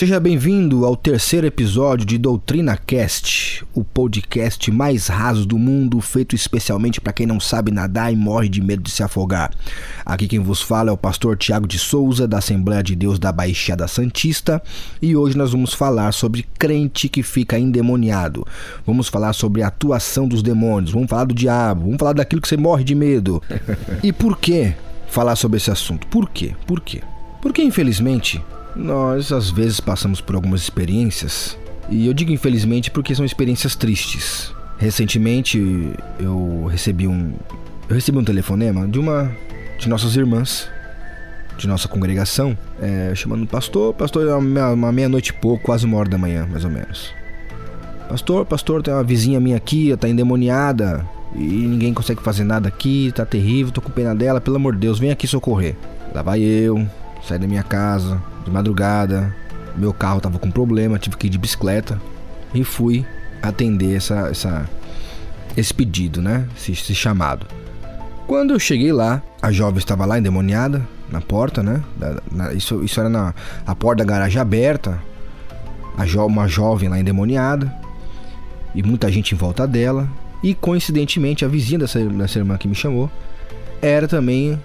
Seja bem-vindo ao terceiro episódio de Doutrina Cast, o podcast mais raso do mundo, feito especialmente para quem não sabe nadar e morre de medo de se afogar. Aqui quem vos fala é o pastor Tiago de Souza, da Assembleia de Deus da Baixada Santista, e hoje nós vamos falar sobre crente que fica endemoniado. Vamos falar sobre a atuação dos demônios, vamos falar do diabo, vamos falar daquilo que você morre de medo. e por que falar sobre esse assunto? Por quê? Por quê? Porque infelizmente nós às vezes passamos por algumas experiências, e eu digo infelizmente porque são experiências tristes. Recentemente eu recebi um eu recebi um telefonema de uma de nossas irmãs de nossa congregação, é, chamando pastor, pastor é uma meia-noite e pouco, quase uma hora da manhã, mais ou menos. Pastor, pastor, tem uma vizinha minha aqui, tá endemoniada e ninguém consegue fazer nada aqui, tá terrível, tô com pena dela, pelo amor de Deus, vem aqui socorrer. Lá vai eu, saí da minha casa, de madrugada, meu carro tava com problema, tive que ir de bicicleta e fui atender essa, essa esse pedido, né? Esse, esse chamado. Quando eu cheguei lá, a jovem estava lá endemoniada na porta, né? Da, na, isso, isso era na a porta da garagem aberta. A jo, uma jovem lá endemoniada e muita gente em volta dela. E coincidentemente a vizinha dessa, dessa irmã que me chamou era também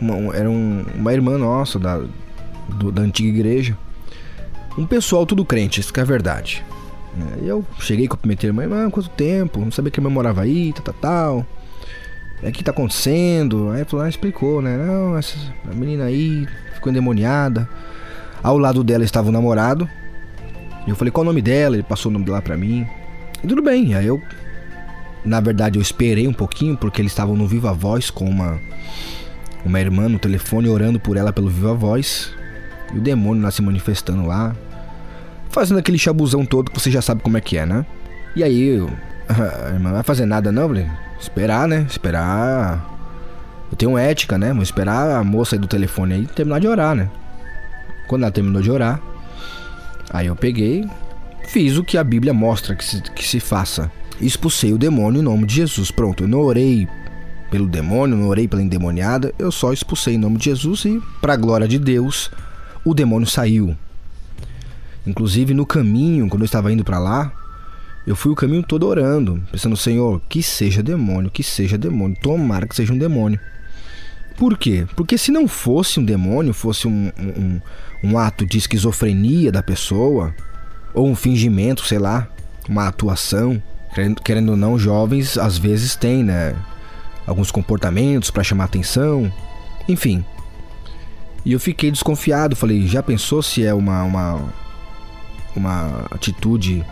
uma, era um, uma irmã nossa da, do, da antiga igreja. Um pessoal tudo crente, isso que é verdade. É, e eu cheguei a cumprimentei a irmã, irmã, quanto tempo? Não sabia que a irmã morava aí, tal, tal, tal. É, o que tá acontecendo? Aí falou, ah, explicou, né? Não, essa a menina aí ficou endemoniada. Ao lado dela estava o namorado. E eu falei, qual o nome dela? Ele passou o nome dela pra mim. E tudo bem. Aí eu, na verdade, eu esperei um pouquinho, porque eles estavam no Viva Voz com uma uma irmã no telefone orando por ela pelo viva voz. E o demônio lá se manifestando lá. Fazendo aquele chabuzão todo que você já sabe como é que é, né? E aí, a irmã vai fazer nada não, falei, esperar, né? Esperar. Eu tenho ética, né? Vou esperar a moça aí do telefone aí terminar de orar, né? Quando ela terminou de orar, aí eu peguei, fiz o que a Bíblia mostra que se, que se faça. Expulsei o demônio em nome de Jesus. Pronto, eu não orei pelo demônio, não orei pela endemoniada, eu só expulsei em nome de Jesus e, para a glória de Deus, o demônio saiu. Inclusive no caminho, quando eu estava indo para lá, eu fui o caminho todo orando, pensando, Senhor, que seja demônio, que seja demônio, tomara que seja um demônio. Por quê? Porque se não fosse um demônio, fosse um, um, um ato de esquizofrenia da pessoa, ou um fingimento, sei lá, uma atuação, querendo, querendo ou não, jovens às vezes têm, né? Alguns comportamentos para chamar atenção, enfim. E eu fiquei desconfiado, falei, já pensou se é uma uma, uma atitude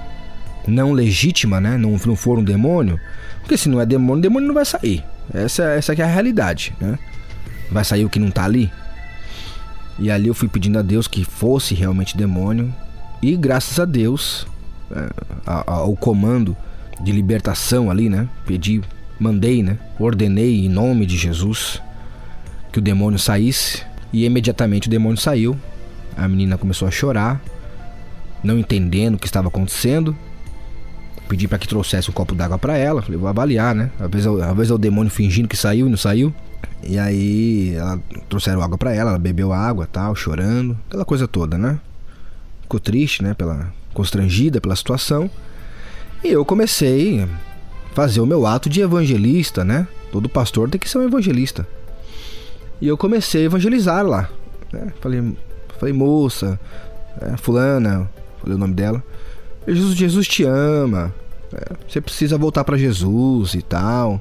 não legítima, né? Não, não for um demônio? Porque se não é demônio, demônio não vai sair. Essa, essa é a realidade, né? Vai sair o que não tá ali. E ali eu fui pedindo a Deus que fosse realmente demônio. E graças a Deus, é, ao comando de libertação ali, né? Pedi mandei, né? Ordenei em nome de Jesus que o demônio saísse e imediatamente o demônio saiu. A menina começou a chorar, não entendendo o que estava acontecendo. Pedi para que trouxesse um copo d'água para ela. Falei, vou avaliar, né? Às vezes, às vezes é o demônio fingindo que saiu e não saiu. E aí ela trouxeram água para ela, ela bebeu água, tal, chorando, aquela coisa toda, né? Ficou triste, né? Pela constrangida pela situação. E eu comecei fazer o meu ato de evangelista, né? Todo pastor tem que ser um evangelista. E eu comecei a evangelizar lá. Né? Falei, falei, moça, é, fulana, falei o nome dela. Jesus, Jesus te ama. É, você precisa voltar para Jesus e tal.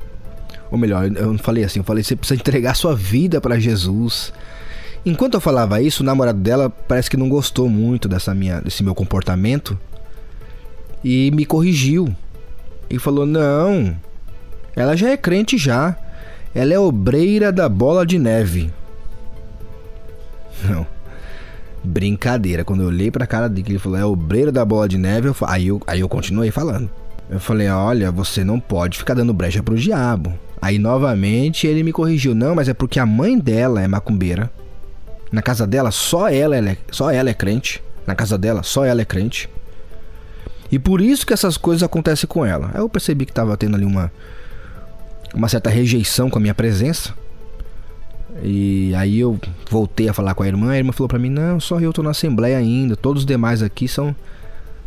Ou melhor, eu não falei assim, eu falei, você precisa entregar sua vida para Jesus. Enquanto eu falava isso, o namorado dela parece que não gostou muito dessa minha, desse meu comportamento e me corrigiu. E falou: Não, ela já é crente já. Ela é obreira da bola de neve. Não. Brincadeira. Quando eu olhei pra cara dele, ele falou: É obreira da bola de neve. Eu, aí, eu, aí eu continuei falando. Eu falei: Olha, você não pode ficar dando brecha pro diabo. Aí novamente ele me corrigiu: Não, mas é porque a mãe dela é macumbeira. Na casa dela, só ela, é, só ela é crente. Na casa dela, só ela é crente. E por isso que essas coisas acontecem com ela. Aí eu percebi que estava tendo ali uma, uma certa rejeição com a minha presença. E aí eu voltei a falar com a irmã, a irmã falou para mim: "Não, só eu tô na assembleia ainda, todos os demais aqui são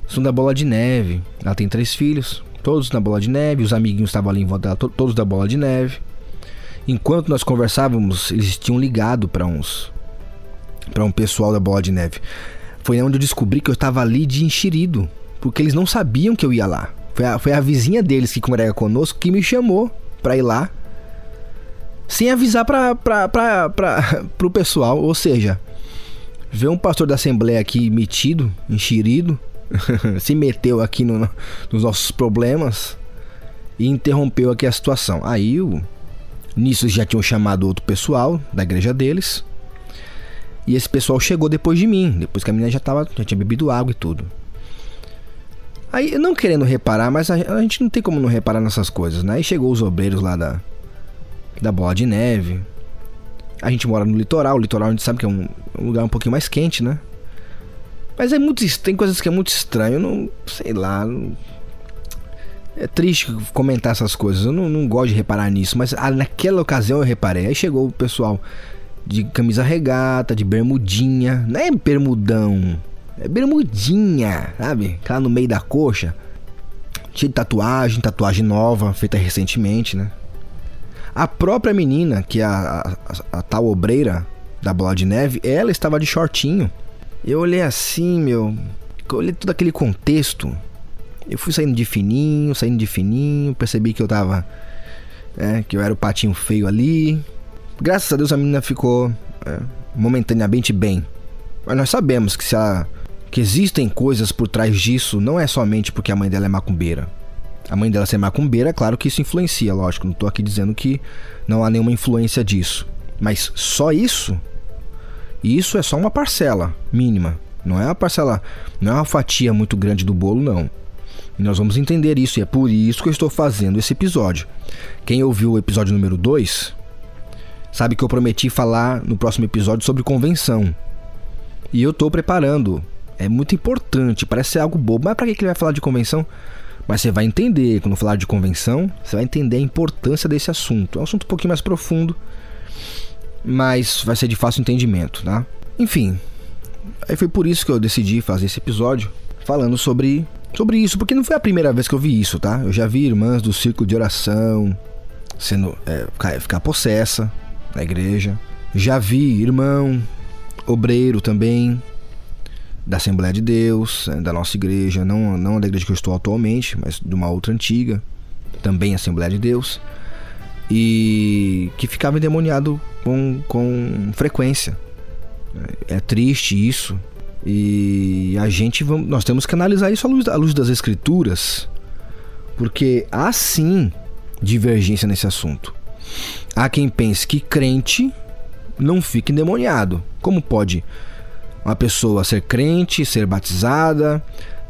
são da bola de neve. Ela tem três filhos, todos na bola de neve, os amiguinhos estavam ali em volta dela, todos da bola de neve. Enquanto nós conversávamos, eles tinham ligado para uns para um pessoal da bola de neve. Foi onde eu descobri que eu estava ali de enxerido, porque eles não sabiam que eu ia lá. Foi a, foi a vizinha deles que congrega conosco que me chamou para ir lá, sem avisar para o pessoal. Ou seja, ver um pastor da Assembleia aqui metido, enxerido, se meteu aqui no, nos nossos problemas e interrompeu aqui a situação. Aí o Nisso já tinham chamado outro pessoal da igreja deles. E esse pessoal chegou depois de mim, depois que a menina já, tava, já tinha bebido água e tudo. Aí, não querendo reparar, mas a, a, gente não tem como não reparar nessas coisas, né? Aí chegou os obreiros lá da, da Bola de Neve. A gente mora no litoral, o litoral a gente sabe que é um, um lugar um pouquinho mais quente, né? Mas é muito tem coisas que é muito estranho, não sei lá. Não, é triste comentar essas coisas, eu não, não gosto de reparar nisso, mas ah, naquela ocasião eu reparei. Aí chegou o pessoal de camisa regata, de bermudinha, não é bermudão, bermudinha, sabe? Aquela no meio da coxa. Cheio de tatuagem, tatuagem nova, feita recentemente, né? A própria menina, que é a, a, a tal obreira da bola de neve, ela estava de shortinho. Eu olhei assim, meu. Eu olhei todo aquele contexto. Eu fui saindo de fininho, saindo de fininho, percebi que eu tava. É, que eu era o patinho feio ali. Graças a Deus a menina ficou é, momentaneamente bem. Mas nós sabemos que se ela, que existem coisas por trás disso, não é somente porque a mãe dela é macumbeira. A mãe dela ser macumbeira, claro que isso influencia, lógico. Não tô aqui dizendo que não há nenhuma influência disso. Mas só isso? Isso é só uma parcela mínima. Não é uma parcela, não é uma fatia muito grande do bolo, não. E nós vamos entender isso e é por isso que eu estou fazendo esse episódio. Quem ouviu o episódio número 2 sabe que eu prometi falar no próximo episódio sobre convenção. E eu estou preparando. É muito importante, parece ser algo bobo, mas para que ele vai falar de convenção? Mas você vai entender, quando falar de convenção, você vai entender a importância desse assunto. É um assunto um pouquinho mais profundo, mas vai ser de fácil entendimento, tá? Enfim, aí foi por isso que eu decidi fazer esse episódio falando sobre sobre isso, porque não foi a primeira vez que eu vi isso, tá? Eu já vi irmãs do círculo de oração sendo é, ficar, possessa na igreja. Já vi irmão obreiro também da Assembleia de Deus, é, da nossa igreja, não, não da igreja que eu estou atualmente, mas de uma outra antiga, também Assembleia de Deus, e que ficava endemoniado com, com frequência. É, é triste isso, e a gente nós temos que analisar isso à luz, à luz das escrituras, porque há sim divergência nesse assunto. Há quem pense que crente não fica endemoniado. Como pode uma pessoa ser crente, ser batizada,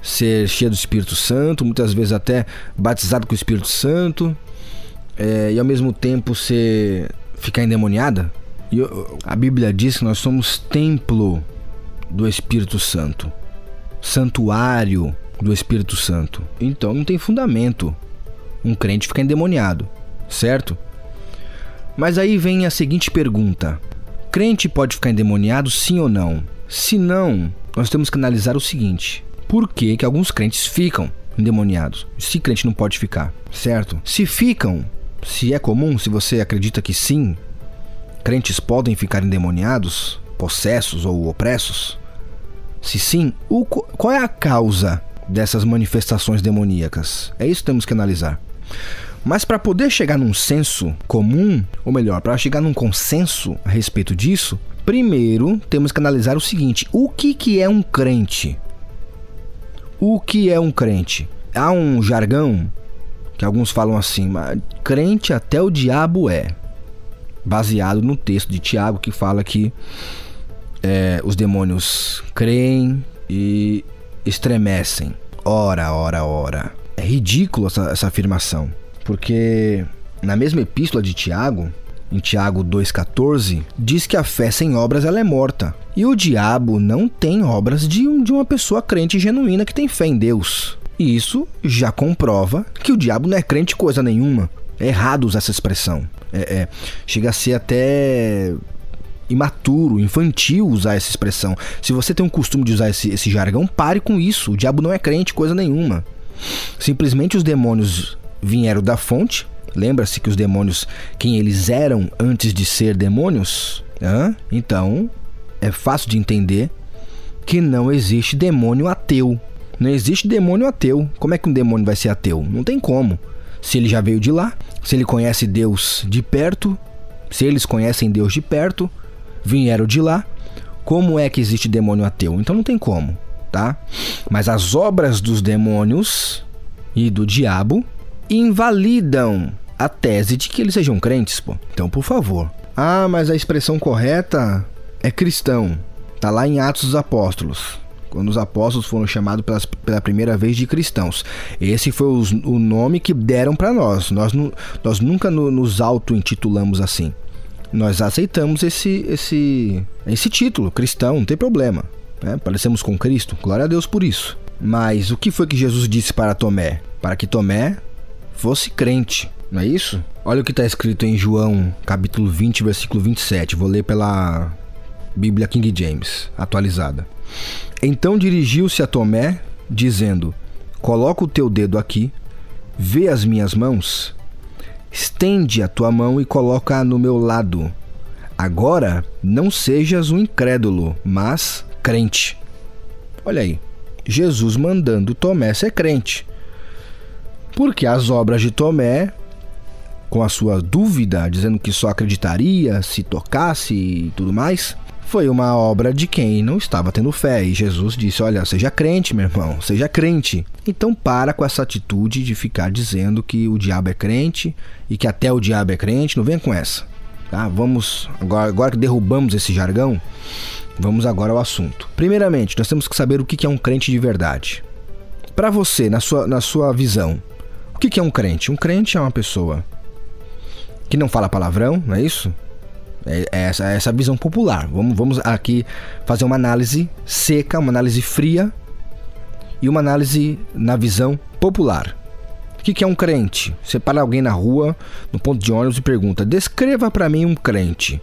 ser cheia do Espírito Santo, muitas vezes até batizada com o Espírito Santo, é, e ao mesmo tempo ser ficar endemoniada? E a Bíblia diz que nós somos templo do Espírito Santo, santuário do Espírito Santo. Então não tem fundamento um crente ficar endemoniado, certo? Mas aí vem a seguinte pergunta: crente pode ficar endemoniado sim ou não? Se não, nós temos que analisar o seguinte: por que, que alguns crentes ficam endemoniados? Se crente não pode ficar, certo? Se ficam, se é comum, se você acredita que sim, crentes podem ficar endemoniados, possessos ou opressos? Se sim, o, qual é a causa dessas manifestações demoníacas? É isso que temos que analisar. Mas para poder chegar num senso comum, ou melhor, para chegar num consenso a respeito disso, primeiro temos que analisar o seguinte: o que, que é um crente? O que é um crente? Há um jargão que alguns falam assim, mas crente até o diabo é. Baseado no texto de Tiago que fala que é, os demônios creem e estremecem. Ora, ora, ora. É ridículo essa, essa afirmação, porque na mesma epístola de Tiago, em Tiago 2,14, diz que a fé sem obras ela é morta. E o diabo não tem obras de, de uma pessoa crente genuína que tem fé em Deus. E isso já comprova que o diabo não é crente coisa nenhuma. É errado usar essa expressão. É, é, chega a ser até imaturo, infantil usar essa expressão. Se você tem um costume de usar esse, esse jargão, pare com isso. O diabo não é crente, coisa nenhuma. Simplesmente os demônios vieram da fonte. Lembra-se que os demônios, quem eles eram antes de ser demônios? Hã? Então, é fácil de entender que não existe demônio ateu. Não existe demônio ateu. Como é que um demônio vai ser ateu? Não tem como. Se ele já veio de lá, se ele conhece Deus de perto, se eles conhecem Deus de perto, vieram de lá, como é que existe demônio ateu? Então não tem como, tá? Mas as obras dos demônios e do diabo invalidam a tese de que eles sejam crentes, pô. Então, por favor. Ah, mas a expressão correta é cristão. Tá lá em Atos dos Apóstolos quando os apóstolos foram chamados pela, primeira vez de cristãos. Esse foi os, o nome que deram para nós. Nós, nós nunca no, nos auto-intitulamos assim. Nós aceitamos esse, esse, esse título, cristão, não tem problema. Né? Parecemos com Cristo, glória a Deus por isso. Mas o que foi que Jesus disse para Tomé? Para que Tomé fosse crente, não é isso? Olha o que está escrito em João, capítulo 20, versículo 27. Vou ler pela Bíblia King James, atualizada. Então dirigiu-se a Tomé, dizendo: Coloca o teu dedo aqui, vê as minhas mãos, estende a tua mão e coloca-a no meu lado. Agora não sejas um incrédulo, mas crente. Olha aí, Jesus mandando Tomé ser crente. Porque as obras de Tomé, com a sua dúvida, dizendo que só acreditaria se tocasse e tudo mais, foi uma obra de quem não estava tendo fé. E Jesus disse: Olha, seja crente, meu irmão, seja crente. Então para com essa atitude de ficar dizendo que o diabo é crente e que até o diabo é crente. Não venha com essa. Tá? Vamos, agora, agora que derrubamos esse jargão, vamos agora ao assunto. Primeiramente, nós temos que saber o que é um crente de verdade. Para você, na sua, na sua visão, o que é um crente? Um crente é uma pessoa que não fala palavrão, não é isso? É, é essa, é essa visão popular. Vamos, vamos aqui fazer uma análise seca, uma análise fria e uma análise na visão popular. O que, é um crente? Você para alguém na rua, no ponto de ônibus e pergunta: descreva para mim um crente.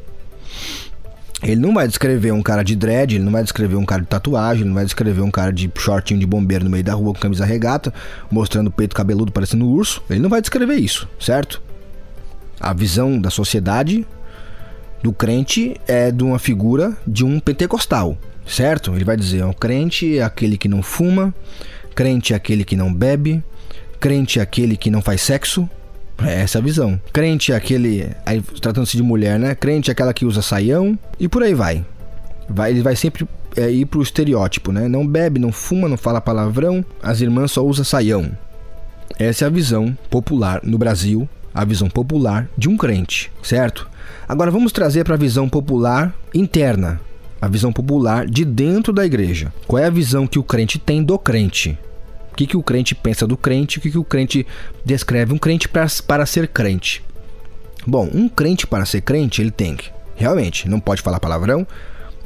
Ele não vai descrever um cara de dread, ele não vai descrever um cara de tatuagem, ele não vai descrever um cara de shortinho de bombeiro no meio da rua com camisa regata, mostrando o peito cabeludo parecendo um urso. Ele não vai descrever isso, certo? A visão da sociedade do crente é de uma figura de um pentecostal, certo? Ele vai dizer: o crente é aquele que não fuma, crente é aquele que não bebe, crente é aquele que não faz sexo. É essa a visão. Crente é aquele. Aí, tratando-se de mulher, né? Crente é aquela que usa saião e por aí vai. vai ele vai sempre é, ir pro estereótipo, né? Não bebe, não fuma, não fala palavrão, as irmãs só usam saião. Essa é a visão popular no Brasil, a visão popular de um crente, certo? Agora vamos trazer para a visão popular interna, a visão popular de dentro da igreja. Qual é a visão que o crente tem do crente? O que, que o crente pensa do crente? O que, que o crente descreve um crente para, para ser crente? Bom, um crente para ser crente, ele tem que, realmente, não pode falar palavrão,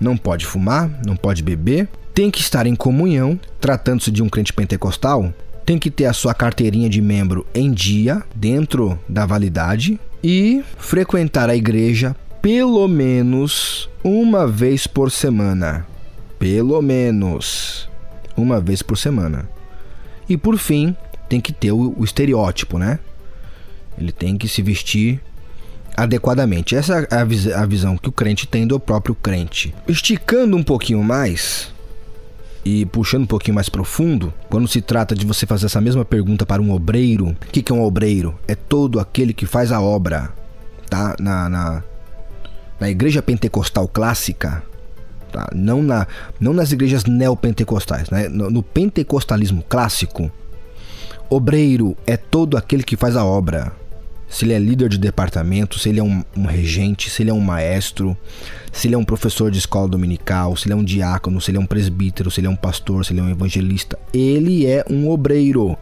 não pode fumar, não pode beber, tem que estar em comunhão, tratando-se de um crente pentecostal, tem que ter a sua carteirinha de membro em dia, dentro da validade, e frequentar a igreja pelo menos uma vez por semana. Pelo menos uma vez por semana. E por fim, tem que ter o, o estereótipo, né? Ele tem que se vestir adequadamente. Essa é a, a visão que o crente tem do próprio crente. Esticando um pouquinho mais, e puxando um pouquinho mais profundo, quando se trata de você fazer essa mesma pergunta para um obreiro, o que, que é um obreiro? É todo aquele que faz a obra, tá? Na, na, na igreja pentecostal clássica, tá? Não, na, não nas igrejas neopentecostais, né? No, no pentecostalismo clássico, obreiro é todo aquele que faz a obra se ele é líder de departamento, se ele é um, um, regente, se ele é um maestro, se ele é um professor de escola dominical, se ele é um diácono, se ele é um presbítero, se ele é um pastor, se ele é um evangelista. Ele é um obreiro.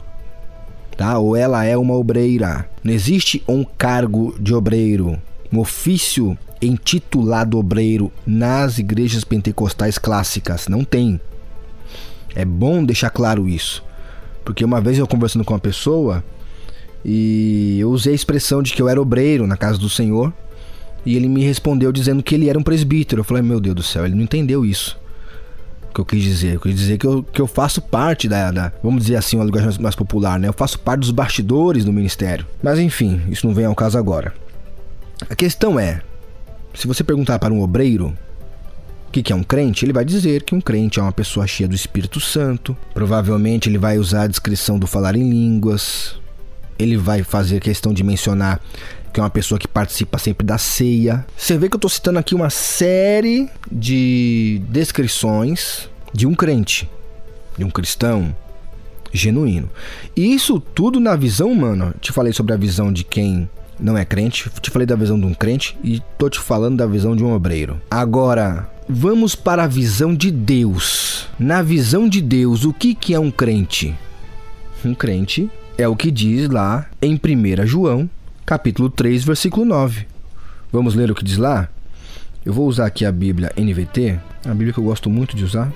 Tá? Ou ela é uma obreira. Não existe um cargo de obreiro, um ofício intitulado obreiro nas igrejas pentecostais clássicas. Não tem. É bom deixar claro isso. Porque uma vez eu conversando com uma pessoa, E eu usei a expressão de que eu era obreiro na casa do Senhor. E ele me respondeu dizendo que ele era um presbítero. Eu falei, meu Deus do céu, ele não entendeu isso. Que eu quis dizer? Eu quis dizer que eu, que eu faço parte da, da Vamos dizer assim, uma linguagem mais popular, né? Eu faço parte dos bastidores do ministério. Mas enfim, isso não vem ao caso agora. A questão é: se você perguntar para um obreiro o que, é um crente, ele vai dizer que um crente é uma pessoa cheia do Espírito Santo. Provavelmente ele vai usar a descrição do falar em línguas. Ele vai fazer questão de mencionar que é uma pessoa que participa sempre da ceia. Você vê que eu estou citando aqui uma série de descrições de um crente, de um cristão genuíno. E isso tudo na visão humana. Te falei sobre a visão de quem não é crente, te falei da visão de um crente e tô te falando da visão de um obreiro. Agora, vamos para a visão de Deus. Na visão de Deus, o que, que é um crente? Um crente é o que diz lá em 1 João, capítulo 3, versículo 9. Vamos ler o que diz lá? Eu vou usar aqui a Bíblia NVT, a Bíblia que eu gosto muito de usar.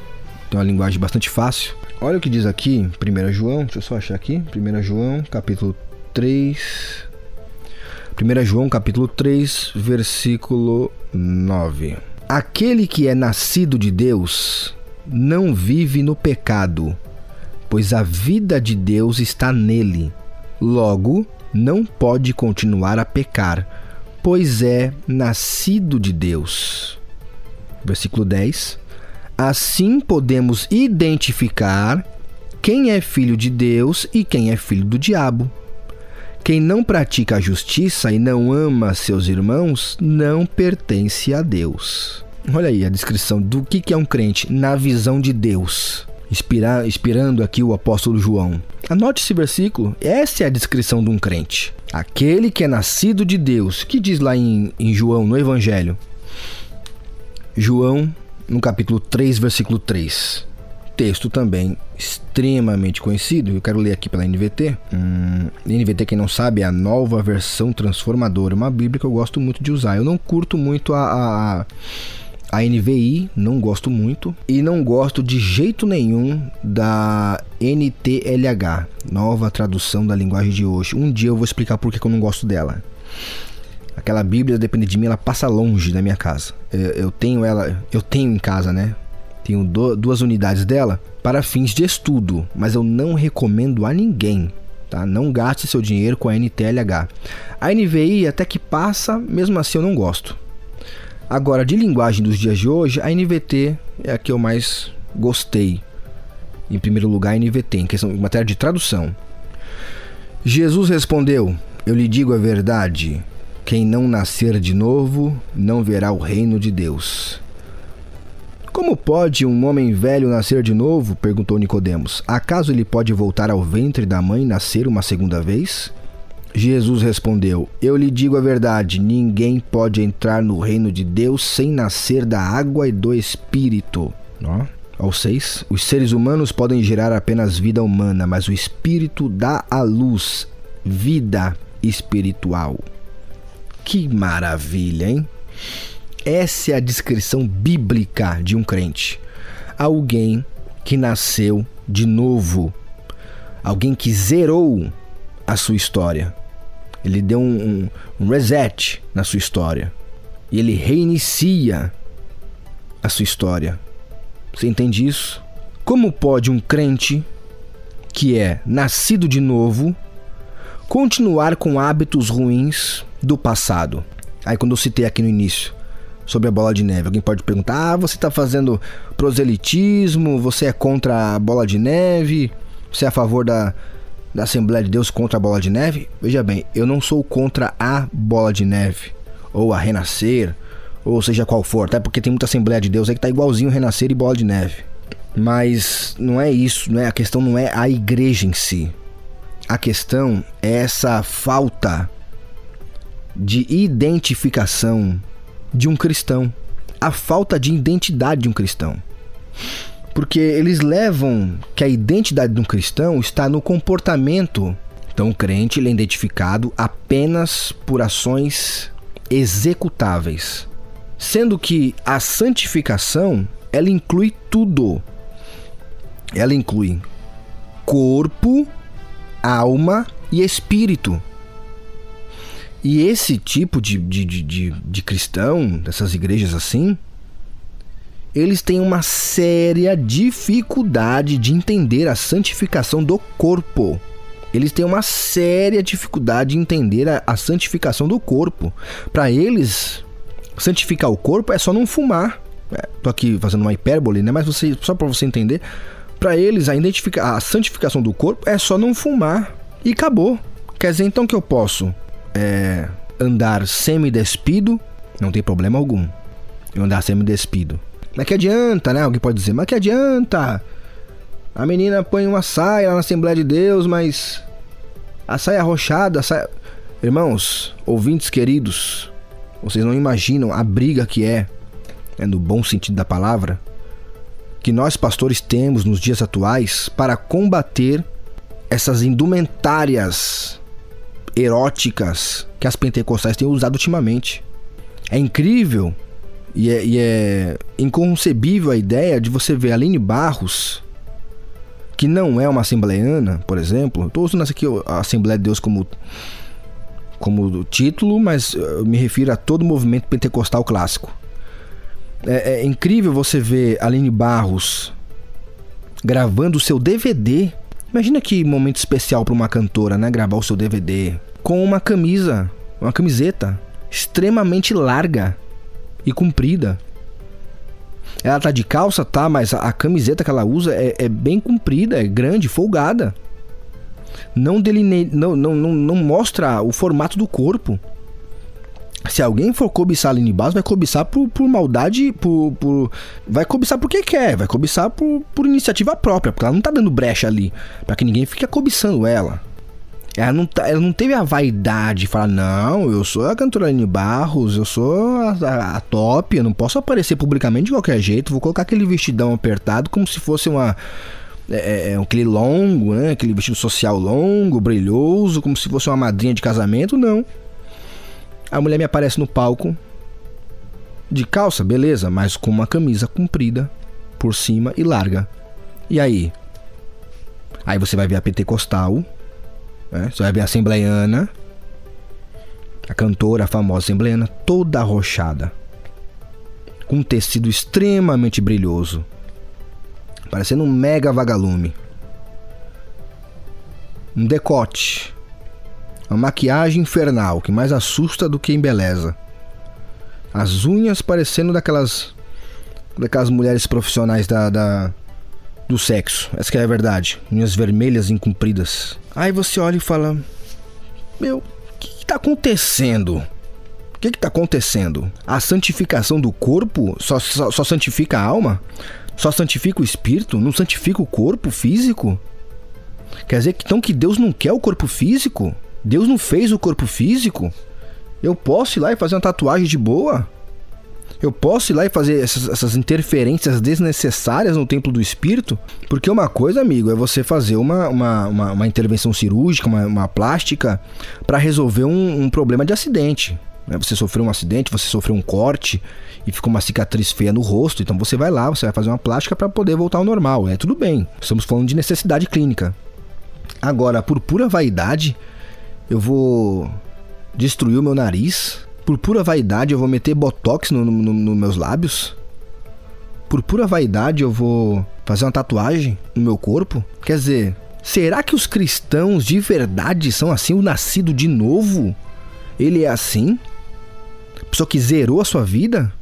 Tem uma linguagem bastante fácil. Olha o que diz aqui, 1 João, deixa eu só achar aqui. 1 João, capítulo 3. 1 João, capítulo 3, versículo 9. Aquele que é nascido de Deus não vive no pecado, pois a vida de Deus está nele. Logo, não pode continuar a pecar, pois é nascido de Deus. Versículo 10. Assim podemos identificar quem é filho de Deus e quem é filho do diabo. Quem não pratica a justiça e não ama seus irmãos não pertence a Deus. Olha aí a descrição do que é um crente na visão de Deus. Inspira, inspirando aqui o apóstolo João. Anote esse versículo, essa é a descrição de um crente. Aquele que é nascido de Deus, que diz lá em, em João, no Evangelho. João, no capítulo 3, versículo 3 texto também extremamente conhecido, eu quero ler aqui pela NVT. Hum, NVT, quem não sabe, é a nova versão transformadora, uma Bíblia que eu gosto muito de usar. Eu não curto muito a, a, a NVI, não gosto muito, e não gosto de jeito nenhum da NTLH, nova tradução da linguagem de hoje. Um dia eu vou explicar por que eu não gosto dela. Aquela Bíblia, depende de mim, ela passa longe da minha casa. Eu, eu tenho ela, eu tenho em casa, né? Tenho duas unidades dela para fins de estudo, mas eu não recomendo a ninguém. Tá? Não gaste seu dinheiro com a NTLH. A NVI até que passa, mesmo assim eu não gosto. Agora, de linguagem dos dias de hoje, a NVT é a que eu mais gostei. Em primeiro lugar, a NVT, em questão em matéria de tradução. Jesus respondeu: Eu lhe digo a verdade. Quem não nascer de novo não verá o reino de Deus. Como pode um homem velho nascer de novo? perguntou Nicodemos. Acaso ele pode voltar ao ventre da mãe e nascer uma segunda vez? Jesus respondeu: Eu lhe digo a verdade, ninguém pode entrar no reino de Deus sem nascer da água e do espírito. Ó. Ao 6. Os seres humanos podem gerar apenas vida humana, mas o espírito dá à luz vida espiritual. Que maravilha, hein? Essa é a descrição bíblica de um crente. Alguém que nasceu de novo. Alguém que zerou a sua história. Ele deu um, um, reset na sua história. E ele reinicia a sua história. Você entende isso? Como pode um crente que é nascido de novo continuar com hábitos ruins do passado? Aí, quando eu citei aqui no início, sobre a bola de neve. Alguém pode perguntar: ah, você está fazendo proselitismo? Você é contra a bola de neve? Você é a favor da, da Assembleia de Deus contra a bola de neve? Veja bem, eu não sou contra a bola de neve, ou a Renascer, ou seja qual for, até porque tem muita Assembleia de Deus aí que tá igualzinho Renascer e bola de neve. Mas não é isso, não é a questão não é a igreja em si. A questão é essa falta de identificação de um cristão, a falta de identidade de um cristão. Porque eles levam que a identidade de um cristão está no comportamento. Então, o crente é identificado apenas por ações executáveis, sendo que a santificação ela inclui tudo. Ela inclui corpo, alma e espírito. E esse tipo de, de, de, de, de cristão, dessas igrejas assim, eles têm uma séria dificuldade de entender a santificação do corpo. Eles têm uma séria dificuldade de entender a, a santificação do corpo. Para eles, santificar o corpo é só não fumar. É, tô aqui fazendo uma hipérbole, né? Mas você, só para você entender, para eles a, identifica, a santificação do corpo é só não fumar e acabou. Quer dizer então que eu posso é, andar semi-despido, não tem problema algum. Eu andar semi-despido. Mas que adianta, né? Alguém pode dizer, mas que adianta? A menina põe uma saia lá na Assembleia de Deus, mas a saia arrochada, a saia... Irmãos, ouvintes queridos, vocês não imaginam a briga que é, é no bom sentido da palavra, que nós pastores temos nos dias atuais para combater essas indumentárias eróticas que as pentecostais têm usado ultimamente. É incrível e é, e é inconcebível a ideia de você ver Aline Barros, que não é uma assembleiana, por exemplo. Estou usando aqui a Assembleia de Deus como, como título, mas eu me refiro a todo o movimento pentecostal clássico. É, é incrível você ver Aline Barros gravando o seu DVD. Imagina que momento especial para uma cantora, né? Gravar o seu DVD com uma camisa, uma camiseta extremamente larga e comprida. Ela tá de calça, tá, mas a, camiseta que ela usa é, é, bem comprida, é grande, folgada. Não, deline... não, não, não, não mostra o formato do corpo. Se alguém for cobiçar Aline Barros, vai cobiçar por, por maldade, por, por, Vai cobiçar porque quer, vai cobiçar por, por iniciativa própria, porque ela não tá dando brecha ali, para que ninguém fique cobiçando ela. Ela não, tá, ela não teve a vaidade de falar, não, eu sou a cantora Aline Barros, eu sou a, a, a, top, eu não posso aparecer publicamente de qualquer jeito, vou colocar aquele vestidão apertado como se fosse uma. É, é, é aquele longo, né? Aquele vestido social longo, brilhoso, como se fosse uma madrinha de casamento, não. A mulher me aparece no palco de calça, beleza, mas com uma camisa comprida por cima e larga. E aí? Aí você vai ver a pentecostal né? Você vai ver a Assembleiana, a cantora a famosa Assembleiana, toda arrochada, com um tecido extremamente brilhoso, parecendo um mega vagalume. Um decote, uma maquiagem infernal que mais assusta do que embeleza. As unhas parecendo daquelas daquelas mulheres profissionais da, da do sexo. Essa é a verdade. Unhas vermelhas incumpridas. Aí você olha e fala: Meu, o que, que tá acontecendo? O que, que tá acontecendo? A santificação do corpo só, só, só santifica a alma? Só santifica o espírito? Não santifica o corpo físico? Quer dizer que então que Deus não quer o corpo físico? Deus não fez o corpo físico? Eu posso ir lá e fazer uma tatuagem de boa? eu posso ir lá e fazer essas, essas, interferências desnecessárias no templo do espírito? Porque uma coisa, amigo, é você fazer uma, uma, uma, uma intervenção cirúrgica, uma, uma plástica, para resolver um, um, problema de acidente. Né? Você sofreu um acidente, você sofreu um corte e ficou uma cicatriz feia no rosto, então você vai lá, você vai fazer uma plástica para poder voltar ao normal. É tudo bem. Estamos falando de necessidade clínica. Agora, por pura vaidade, eu vou destruir o meu nariz por pura vaidade eu vou meter botox nos no, no meus lábios? Por pura vaidade eu vou fazer uma tatuagem no meu corpo? Quer dizer, será que os cristãos de verdade são assim? O nascido de novo? Ele é assim? A pessoa que zerou a sua vida?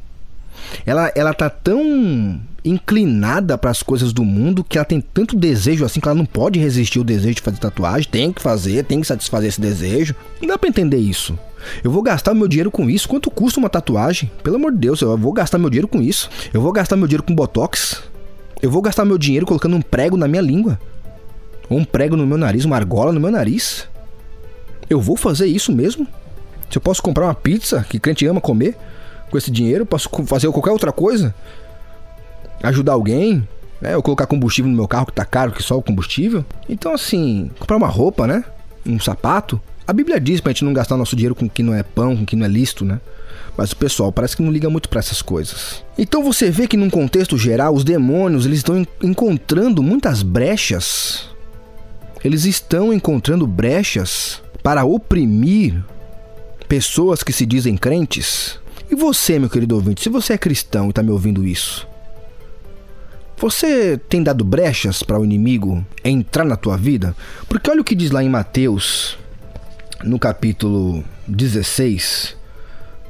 Ela, ela tá tão inclinada para as coisas do mundo que ela tem tanto desejo assim que ela não pode resistir ao desejo de fazer tatuagem, tem que fazer, tem que satisfazer esse desejo. Não dá para entender isso. Eu vou gastar meu dinheiro com isso. Quanto custa uma tatuagem? Pelo amor de Deus, eu vou gastar meu dinheiro com isso. Eu vou gastar meu dinheiro com botox. Eu vou gastar meu dinheiro colocando um prego na minha língua. Ou um prego no meu nariz, uma argola no meu nariz. Eu vou fazer isso mesmo? Se eu posso comprar uma pizza que crente ama comer com esse dinheiro, posso fazer qualquer outra coisa? Ajudar alguém? Né? Colocar combustível no meu carro que tá caro que só o combustível? Então assim, comprar uma roupa, né? Um sapato. A Bíblia diz pra gente não gastar nosso dinheiro com o que não é pão, com o que não é lícito, né? Mas o pessoal parece que não liga muito para essas coisas. Então você vê que num contexto geral, os demônios eles estão encontrando muitas brechas. Eles estão encontrando brechas para oprimir pessoas que se dizem crentes. E você, meu querido ouvinte, se você é cristão e está me ouvindo isso, você tem dado brechas para o inimigo entrar na tua vida? Porque olha o que diz lá em Mateus, no capítulo 16,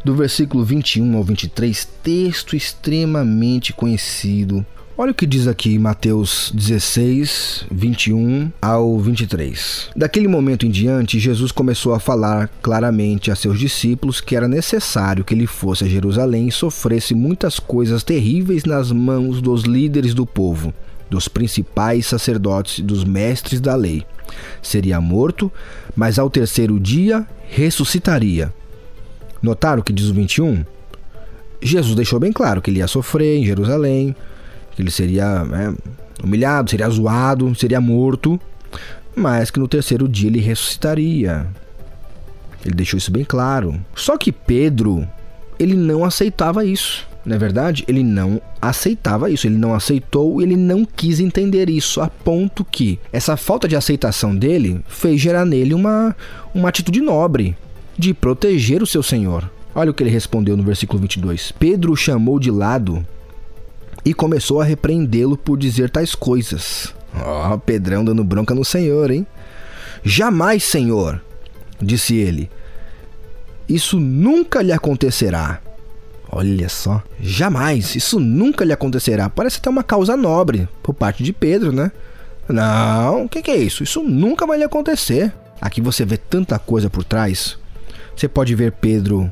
do versículo 21 ao 23, texto extremamente conhecido Olha o que diz aqui Mateus 16, 21 ao 23. Daquele momento em diante, Jesus começou a falar claramente a seus discípulos que era necessário que ele fosse a Jerusalém e sofresse muitas coisas terríveis nas mãos dos líderes do povo, dos principais sacerdotes e dos mestres da lei. Seria morto, mas ao terceiro dia ressuscitaria. Notaram o que diz o 21? Jesus deixou bem claro que ele ia sofrer em Jerusalém, ele seria né, humilhado, seria zoado, seria morto, mas que no terceiro dia ele ressuscitaria. Ele deixou isso bem claro. Só que Pedro, ele não aceitava isso. Não é verdade? Ele não aceitava isso, ele não aceitou, ele não quis entender isso, a ponto que essa falta de aceitação dele fez gerar nele uma, uma atitude nobre de proteger o seu Senhor. Olha o que ele respondeu no versículo 22. Pedro chamou de lado e começou a repreendê-lo por dizer tais coisas. Ó, oh, Pedrão dando bronca no Senhor, hein? Jamais, Senhor, disse ele. Isso nunca lhe acontecerá. Olha só, jamais, isso nunca lhe acontecerá. Parece até uma causa nobre por parte de Pedro, né? Não, o que, que é isso? Isso nunca vai lhe acontecer. Aqui você vê tanta coisa por trás. Você pode ver Pedro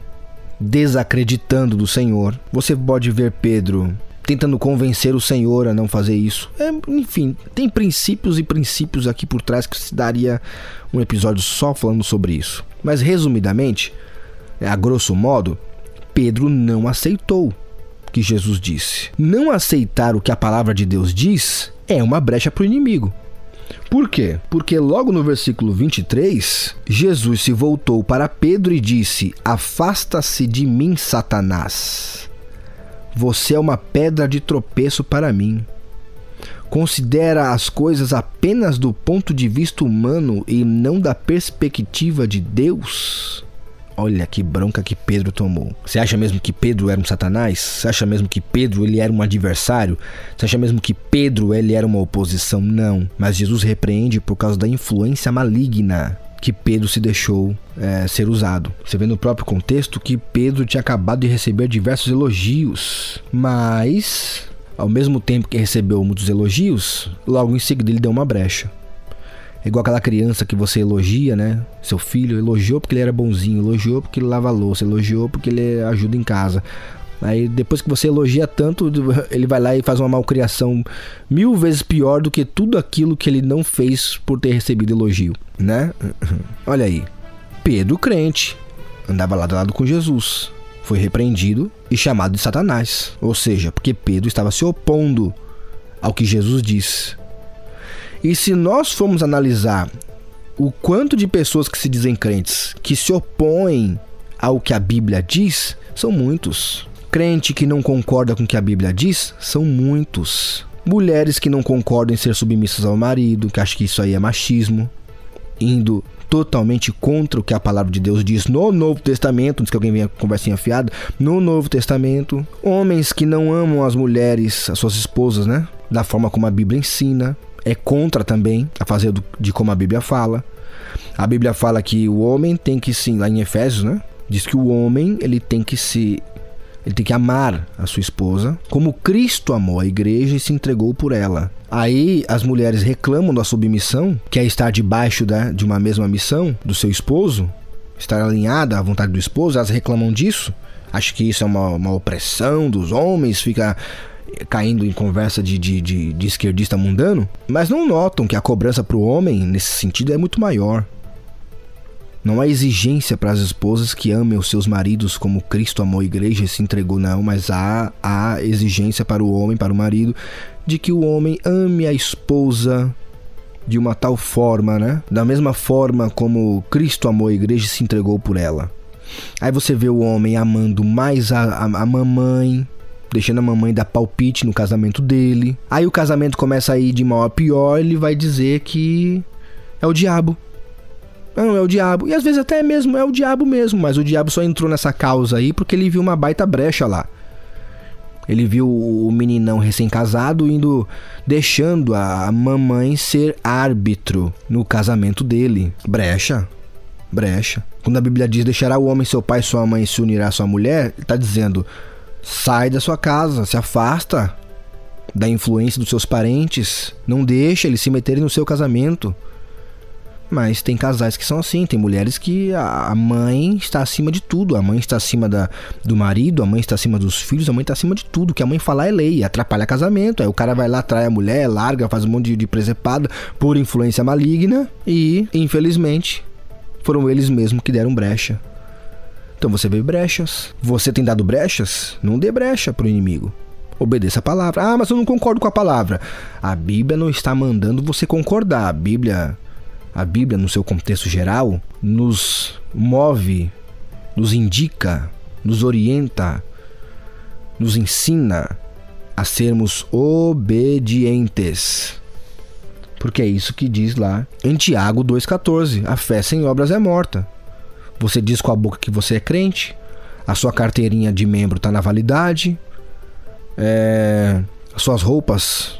desacreditando do Senhor. Você pode ver Pedro tentando convencer o Senhor a não fazer isso. É, enfim, tem princípios e princípios aqui por trás que se daria um episódio só falando sobre isso. Mas resumidamente, a grosso modo, Pedro não aceitou o que Jesus disse. Não aceitar o que a palavra de Deus diz é uma brecha para o inimigo. Por quê? Porque logo no versículo 23, Jesus se voltou para Pedro e disse: Afasta-se de mim, Satanás. Você é uma pedra de tropeço para mim. Considera as coisas apenas do ponto de vista humano e não da perspectiva de Deus? Olha que bronca que Pedro tomou. Você acha mesmo que Pedro era um satanás? Você acha mesmo que Pedro ele era um adversário? Você acha mesmo que Pedro ele era uma oposição? Não. Mas Jesus repreende por causa da influência maligna que Pedro se deixou é, ser usado. Você vê no próprio contexto que Pedro tinha acabado de receber diversos elogios, mas ao mesmo tempo que recebeu muitos elogios, logo em seguida ele deu uma brecha. É igual aquela criança que você elogia, né? Seu filho elogiou porque ele era bonzinho, elogiou porque ele lava louça, elogiou porque ele ajuda em casa. Aí depois que você elogia tanto, ele vai lá e faz uma malcriação mil vezes pior do que tudo aquilo que ele não fez por ter recebido elogio, né? Olha aí. Pedro crente andava lado a lado com Jesus. Foi repreendido e chamado de Satanás. Ou seja, porque Pedro estava se opondo ao que Jesus disse. E se nós formos analisar o quanto de pessoas que se dizem crentes que se opõem ao que a Bíblia diz, são muitos. Crente que não concorda com o que a Bíblia diz são muitos. Mulheres que não concordam em ser submissas ao marido, que acham que isso aí é machismo, indo totalmente contra o que a palavra de Deus diz no Novo Testamento, antes que alguém venha conversinha fiada, no Novo Testamento. Homens que não amam as mulheres, as suas esposas, né? Da forma como a Bíblia ensina. É contra também a fazer de como a Bíblia fala. A Bíblia fala que o homem tem que sim, lá em Efésios, né? Diz que o homem ele tem que se ele tem que amar a sua esposa como Cristo amou a igreja e se entregou por ela. Aí as mulheres reclamam da submissão, que é estar debaixo da, de uma mesma missão do seu esposo, estar alinhada à vontade do esposo, elas reclamam disso. Acho que isso é uma, uma opressão dos homens, fica caindo em conversa de, de, de, de esquerdista mundano, mas não notam que a cobrança para o homem, nesse sentido, é muito maior. Não há exigência para as esposas que amem os seus maridos como Cristo amou a igreja e se entregou, não, mas há, há exigência para o homem, para o marido, de que o homem ame a esposa de uma tal forma, né? Da mesma forma como Cristo amou a igreja e se entregou por ela. Aí você vê o homem amando mais a, a, a mamãe, deixando a mamãe dar palpite no casamento dele. Aí o casamento começa a ir de mal a pior, ele vai dizer que é o diabo Não, é o diabo. E às vezes até mesmo é o diabo mesmo, mas o diabo só entrou nessa causa aí porque ele viu uma baita brecha lá. Ele viu o meninão recém-casado indo deixando a mamãe ser árbitro no casamento dele. Brecha. Brecha. Quando a Bíblia diz deixará o homem seu pai e sua mãe se unirá à sua mulher, está dizendo sai da sua casa, se afasta da influência dos seus parentes, não deixa eles se meterem no seu casamento. Mas tem casais que são assim, tem mulheres que a mãe está acima de tudo, a mãe está acima da, do marido, a mãe está acima dos filhos, a mãe está acima de tudo. O que a mãe falar é lei, atrapalha casamento. Aí o cara vai lá, trai a mulher, larga, faz um monte de, de presepada por influência maligna e, infelizmente, foram eles mesmos que deram brecha. Então você vê brechas. Você tem dado brechas? Não dê brecha pro inimigo. Obedeça a palavra. Ah, mas eu não concordo com a palavra. A Bíblia não está mandando você concordar. A Bíblia a Bíblia, no seu contexto geral, nos move, nos indica, nos orienta, nos ensina a sermos obedientes. Porque é isso que diz lá em Tiago 2,14: a fé sem obras é morta. Você diz com a boca que você é crente, a sua carteirinha de membro está na validade, é, as suas roupas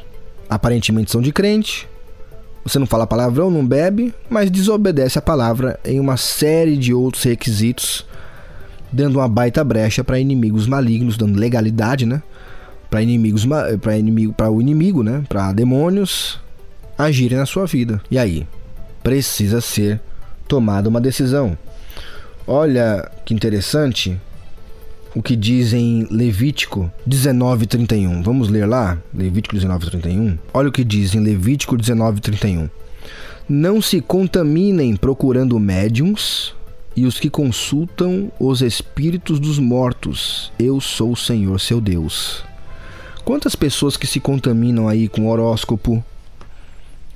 aparentemente são de crente, você não fala palavrão, não bebe, mas desobedece a palavra em uma série de outros requisitos, dando uma baita brecha para inimigos malignos, dando legalidade, né? Para inimigos, para inimigo, para o inimigo, né? Para demônios agirem na sua vida. E aí, precisa ser tomada uma decisão. Olha que interessante o que diz em Levítico 19:31. Vamos ler lá? Levítico 19:31. Olha o que diz em Levítico 19:31. Não se contaminem procurando médiums e os que consultam os espíritos dos mortos. Eu sou o Senhor, seu Deus. Quantas pessoas que se contaminam aí com horóscopo,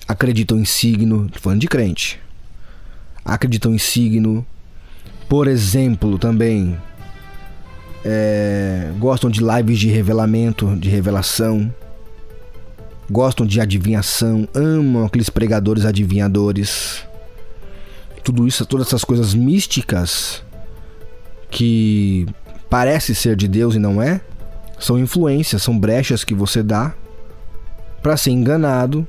acreditam em signo, falando de crente, acreditam em signo, por exemplo, também é, gostam de lives de revelamento, de revelação, gostam de adivinhação, amam aqueles pregadores adivinhadores. Tudo isso, todas essas coisas místicas que parece ser de Deus e não é, são influências, são brechas que você dá para ser enganado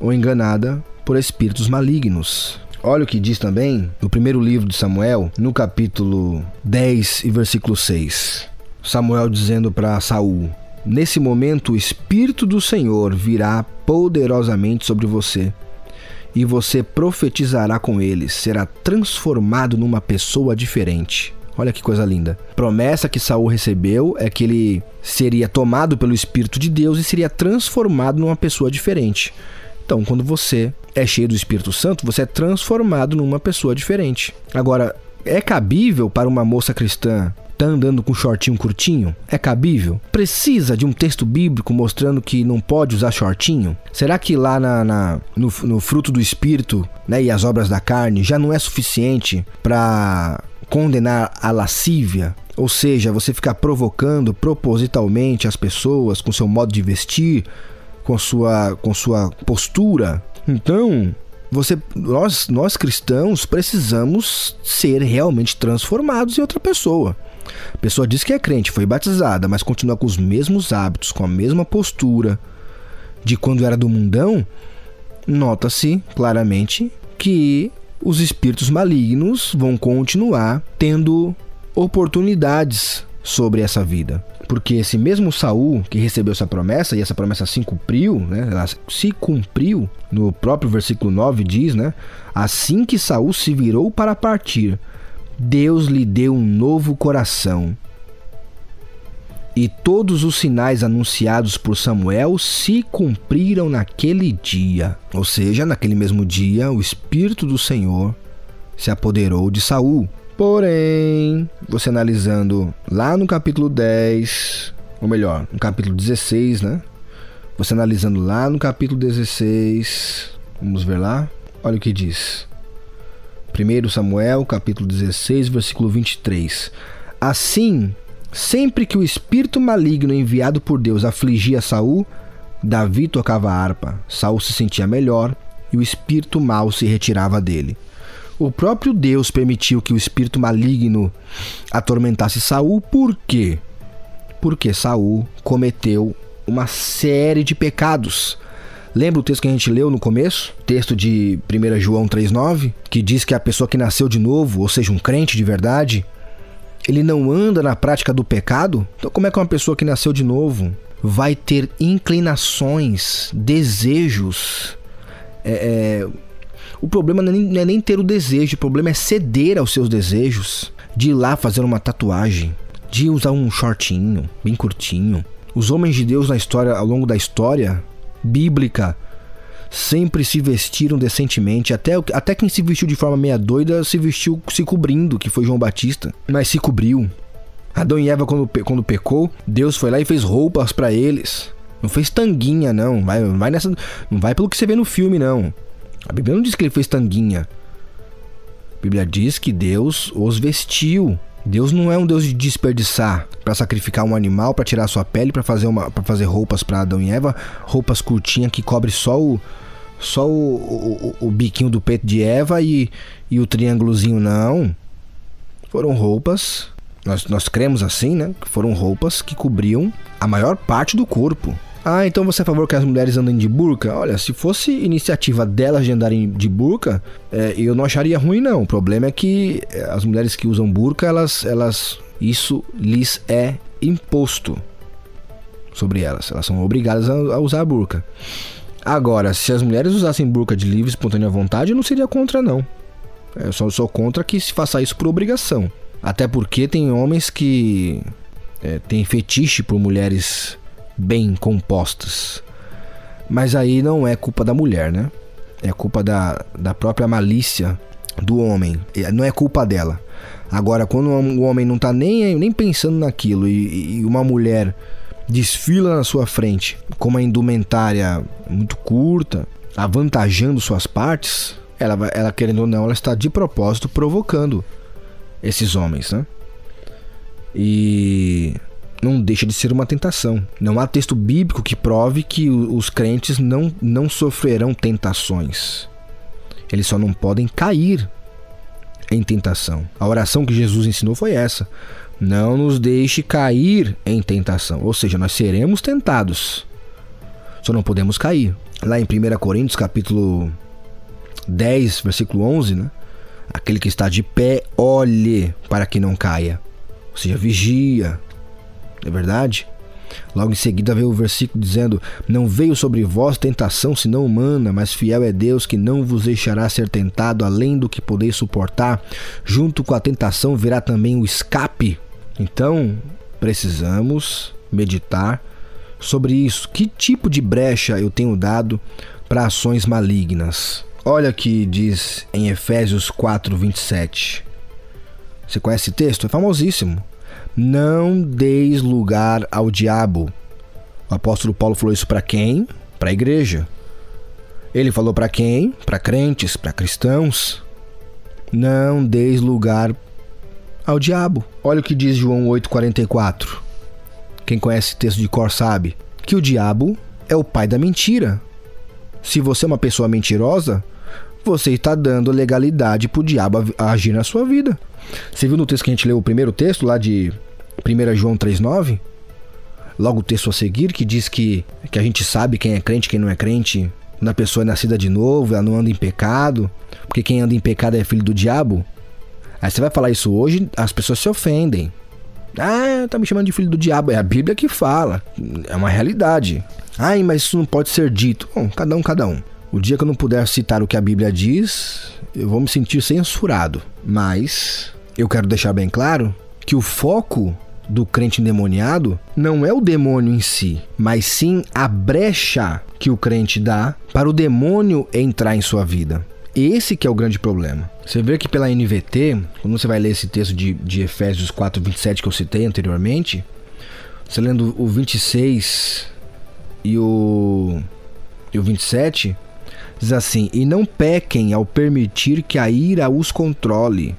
ou enganada por espíritos malignos. Olha o que diz também no primeiro livro de Samuel, no capítulo 10 e versículo 6. Samuel dizendo para Saul: Nesse momento o espírito do Senhor virá poderosamente sobre você, e você profetizará com ele, será transformado numa pessoa diferente. Olha que coisa linda. Promessa que Saul recebeu é que ele seria tomado pelo espírito de Deus e seria transformado numa pessoa diferente. Então, quando você é cheio do Espírito Santo, você é transformado numa pessoa diferente. Agora, é cabível para uma moça cristã tá andando com shortinho curtinho? É cabível? Precisa de um texto bíblico mostrando que não pode usar shortinho? Será que lá na, na no, no, fruto do Espírito né, e as obras da carne já não é suficiente para condenar a lascívia? Ou seja, você ficar provocando propositalmente as pessoas com seu modo de vestir, com sua, com sua postura. Então, você, nós, nós cristãos precisamos ser realmente transformados em outra pessoa. A pessoa diz que é crente, foi batizada, mas continua com os mesmos hábitos, com a mesma postura de quando era do mundão. Nota-se claramente que os espíritos malignos vão continuar tendo oportunidades sobre essa vida. Porque esse mesmo Saul que recebeu essa promessa, e essa promessa se cumpriu, né? Ela se cumpriu, no próprio versículo 9 diz, né? Assim que Saul se virou para partir, Deus lhe deu um novo coração. E todos os sinais anunciados por Samuel se cumpriram naquele dia. Ou seja, naquele mesmo dia, o Espírito do Senhor se apoderou de Saul. Porém, você analisando lá no capítulo 10, ou melhor, no capítulo 16, né? Você analisando lá no capítulo 16, vamos ver lá. Olha o que diz. 1 Samuel, capítulo 16, versículo 23. Assim, sempre que o espírito maligno enviado por Deus afligia Saul, Davi tocava a harpa. Saul se sentia melhor e o espírito mau se retirava dele. O próprio Deus permitiu que o espírito maligno atormentasse Saul, por quê? Porque Saul cometeu uma série de pecados. Lembra o texto que a gente leu no começo? Texto de 1 João 3,9, que diz que a pessoa que nasceu de novo, ou seja, um crente de verdade, ele não anda na prática do pecado? Então, como é que uma pessoa que nasceu de novo vai ter inclinações, desejos? É, é... O problema não é, nem, não é nem ter o desejo, o problema é ceder aos seus desejos, de ir lá fazer uma tatuagem, de usar um shortinho bem curtinho. Os homens de Deus na história, ao longo da história bíblica, sempre se vestiram decentemente. Até, até quem se vestiu de forma meia doida se vestiu se cobrindo, que foi João Batista. Mas se cobriu. Adão e Eva, quando, quando pecou, Deus foi lá e fez roupas para eles. Não fez tanguinha, não. Vai, vai nessa, não vai pelo que você vê no filme, não. A Bíblia não diz que ele fez tanguinha. A Bíblia diz que Deus os vestiu. Deus não é um Deus de desperdiçar para sacrificar um animal para tirar sua pele para fazer uma fazer roupas para Adão e Eva, roupas curtinhas que cobre só o só o, o, o, biquinho do peito de Eva e, e o triângulozinho não. Foram roupas, nós, nós cremos assim, né? Foram roupas que cobriam a maior parte do corpo. Ah, então você é a favor que as mulheres andem de burca? Olha, se fosse iniciativa delas de andarem de burca, é, eu não acharia ruim não. O problema é que é, as mulheres que usam burca, elas, elas, isso lhes é imposto sobre elas. Elas são obrigadas a, usar a burca. Agora, se as mulheres usassem burca de livre, espontânea vontade, eu não seria contra, não. Eu só sou contra que se faça isso por obrigação. Até porque tem homens que é, têm fetiche por mulheres bem compostas. Mas aí não é culpa da mulher, né? É culpa da, da própria malícia do homem. Não é culpa dela. Agora, quando o homem não tá nem, nem pensando naquilo e, e uma mulher desfila na sua frente com uma indumentária muito curta, avantajando suas partes, ela, ela querendo ou não, ela está de propósito provocando esses homens, né? E não deixa de ser uma tentação. Não há texto bíblico que prove que os crentes não, não sofrerão tentações. Eles só não podem cair em tentação. A oração que Jesus ensinou foi essa: não nos deixe cair em tentação. Ou seja, nós seremos tentados. Só não podemos cair. Lá em 1 Coríntios, capítulo 10, versículo 11, né? Aquele que está de pé, olhe para que não caia. Ou seja, vigia. É verdade? Logo em seguida veio o versículo dizendo: Não veio sobre vós tentação senão humana, mas fiel é Deus que não vos deixará ser tentado além do que podeis suportar. Junto com a tentação virá também o escape então, precisamos meditar sobre isso. Que tipo de brecha eu tenho dado para ações malignas? Olha que diz em Efésios 4:27. Você conhece esse texto? É famosíssimo. Não deis lugar ao diabo. O apóstolo Paulo falou isso para quem? Para a igreja. Ele falou para quem? Para crentes, para cristãos. Não deis lugar ao diabo. Olha o que diz João 8,44. Quem conhece o texto de cor sabe que o diabo é o pai da mentira. Se você é uma pessoa mentirosa, você está dando legalidade para o diabo agir na sua vida. Você viu no texto que a gente leu o primeiro texto, lá de 1 João 3,9? Logo o texto a seguir, que diz que, que a gente sabe quem é crente quem não é crente. Quando a pessoa é nascida de novo, ela não anda em pecado, porque quem anda em pecado é filho do diabo. Aí você vai falar isso hoje, as pessoas se ofendem. Ah, tá me chamando de filho do diabo. É a Bíblia que fala. É uma realidade. Ai, mas isso não pode ser dito. Bom, cada um, cada um. O dia que eu não puder citar o que a Bíblia diz, eu vou me sentir censurado. Mas eu quero deixar bem claro que o foco do crente endemoniado não é o demônio em si, mas sim a brecha que o crente dá para o demônio entrar em sua vida. Esse que é o grande problema. Você vê que pela NVT, quando você vai ler esse texto de, de Efésios 4, 27 que eu citei anteriormente, você lendo o 26 e o, e o 27, diz assim: E não pequem ao permitir que a ira os controle.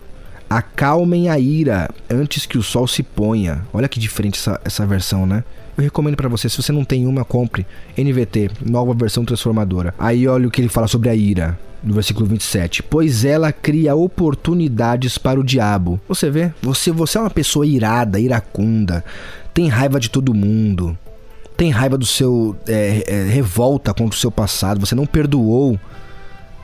Acalmem a ira antes que o sol se ponha. Olha que diferente essa, essa versão, né? Eu recomendo para você, se você não tem uma, compre NVT, nova versão transformadora. Aí olha o que ele fala sobre a ira, no versículo 27. Pois ela cria oportunidades para o diabo. Você vê? Você, você é uma pessoa irada, iracunda, tem raiva de todo mundo, tem raiva do seu. É, é, revolta contra o seu passado, você não perdoou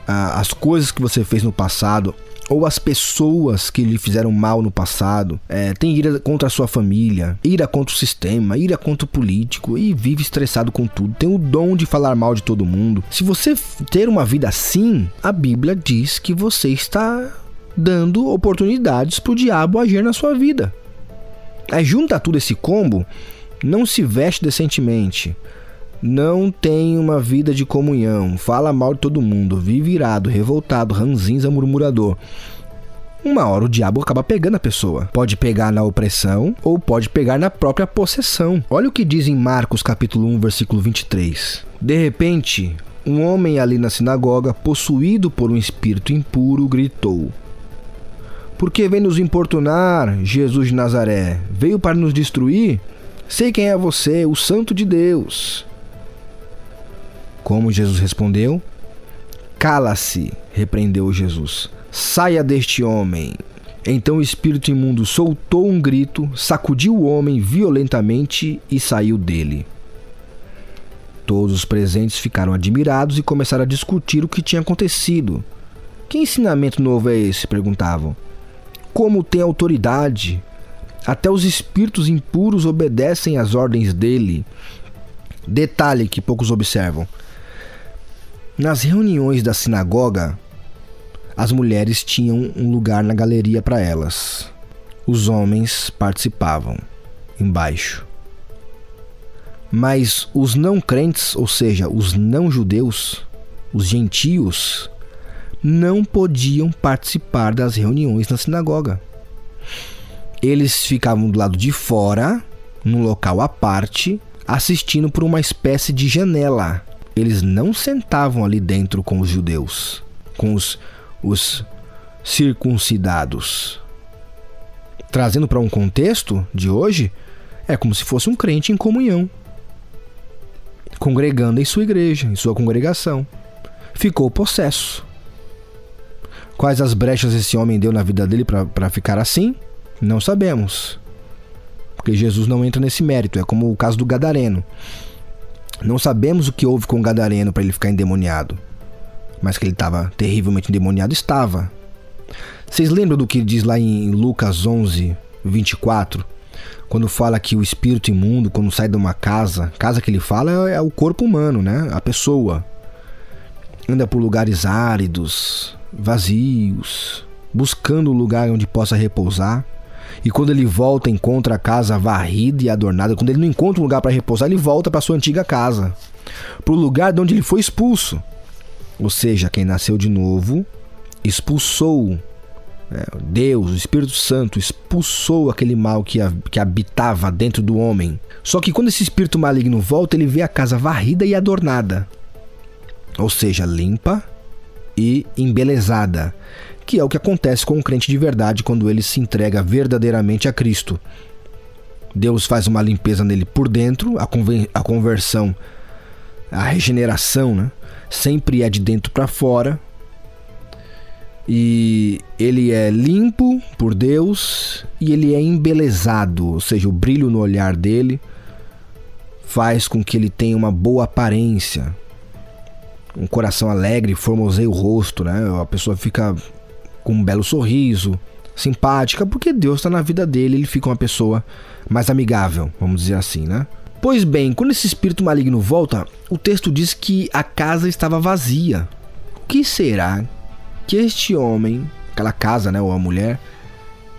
ah, as coisas que você fez no passado ou as pessoas que lhe fizeram mal no passado, é, tem ira contra a sua família, ira contra o sistema, ira contra o político e vive estressado com tudo, tem o dom de falar mal de todo mundo. Se você ter uma vida assim, a Bíblia diz que você está dando oportunidades para o diabo agir na sua vida. Aí junta tudo esse combo, não se veste decentemente, não tem uma vida de comunhão, fala mal de todo mundo, vive irado, revoltado, ranzinza, murmurador. Uma hora o diabo acaba pegando a pessoa. Pode pegar na opressão ou pode pegar na própria possessão. Olha o que diz em Marcos capítulo 1, versículo 23. De repente, um homem ali na sinagoga, possuído por um espírito impuro, gritou: Por que vem nos importunar, Jesus de Nazaré? Veio para nos destruir? Sei quem é você, o Santo de Deus. Como Jesus respondeu? Cala-se, repreendeu Jesus. Saia deste homem. Então o espírito imundo soltou um grito, sacudiu o homem violentamente e saiu dele. Todos os presentes ficaram admirados e começaram a discutir o que tinha acontecido. Que ensinamento novo é esse? perguntavam. Como tem autoridade? Até os espíritos impuros obedecem às ordens dele. Detalhe que poucos observam: nas reuniões da sinagoga, as mulheres tinham um lugar na galeria para elas. Os homens participavam embaixo. Mas os não crentes, ou seja, os não judeus, os gentios, não podiam participar das reuniões na sinagoga. Eles ficavam do lado de fora, num local à parte, assistindo por uma espécie de janela eles não sentavam ali dentro com os judeus, com os, os circuncidados. Trazendo para um contexto de hoje, é como se fosse um crente em comunhão, congregando em sua igreja, em sua congregação. Ficou possesso. Quais as brechas esse homem deu na vida dele para ficar assim? Não sabemos. Porque Jesus não entra nesse mérito. É como o caso do Gadareno. Não sabemos o que houve com o Gadareno para ele ficar endemoniado, mas que ele estava terrivelmente endemoniado estava. Vocês lembram do que diz lá em Lucas 11, 24? Quando fala que o espírito imundo, quando sai de uma casa, casa que ele fala é, é o corpo humano, né? A pessoa. Anda por lugares áridos, vazios, buscando um lugar onde possa repousar. E quando ele volta, encontra a casa varrida e adornada. Quando ele não encontra um lugar para repousar, ele volta para sua antiga casa, para o lugar de onde ele foi expulso. Ou seja, quem nasceu de novo expulsou né, Deus, o Espírito Santo, expulsou aquele mal que, que habitava dentro do homem. Só que quando esse espírito maligno volta, ele vê a casa varrida e adornada, ou seja, limpa e embelezada que é o que acontece com um crente de verdade quando ele se entrega verdadeiramente a Cristo. Deus faz uma limpeza nele por dentro, a, a conversão, a regeneração, né? sempre é de dentro para fora. E ele é limpo por Deus e ele é embelezado, ou seja, o brilho no olhar dele faz com que ele tenha uma boa aparência, um coração alegre, formoseia o rosto, né? A pessoa fica com um belo sorriso, simpática, porque Deus está na vida dele, ele fica uma pessoa mais amigável, vamos dizer assim, né? Pois bem, quando esse espírito maligno volta, o texto diz que a casa estava vazia. O que será que este homem, aquela casa, né, ou a mulher,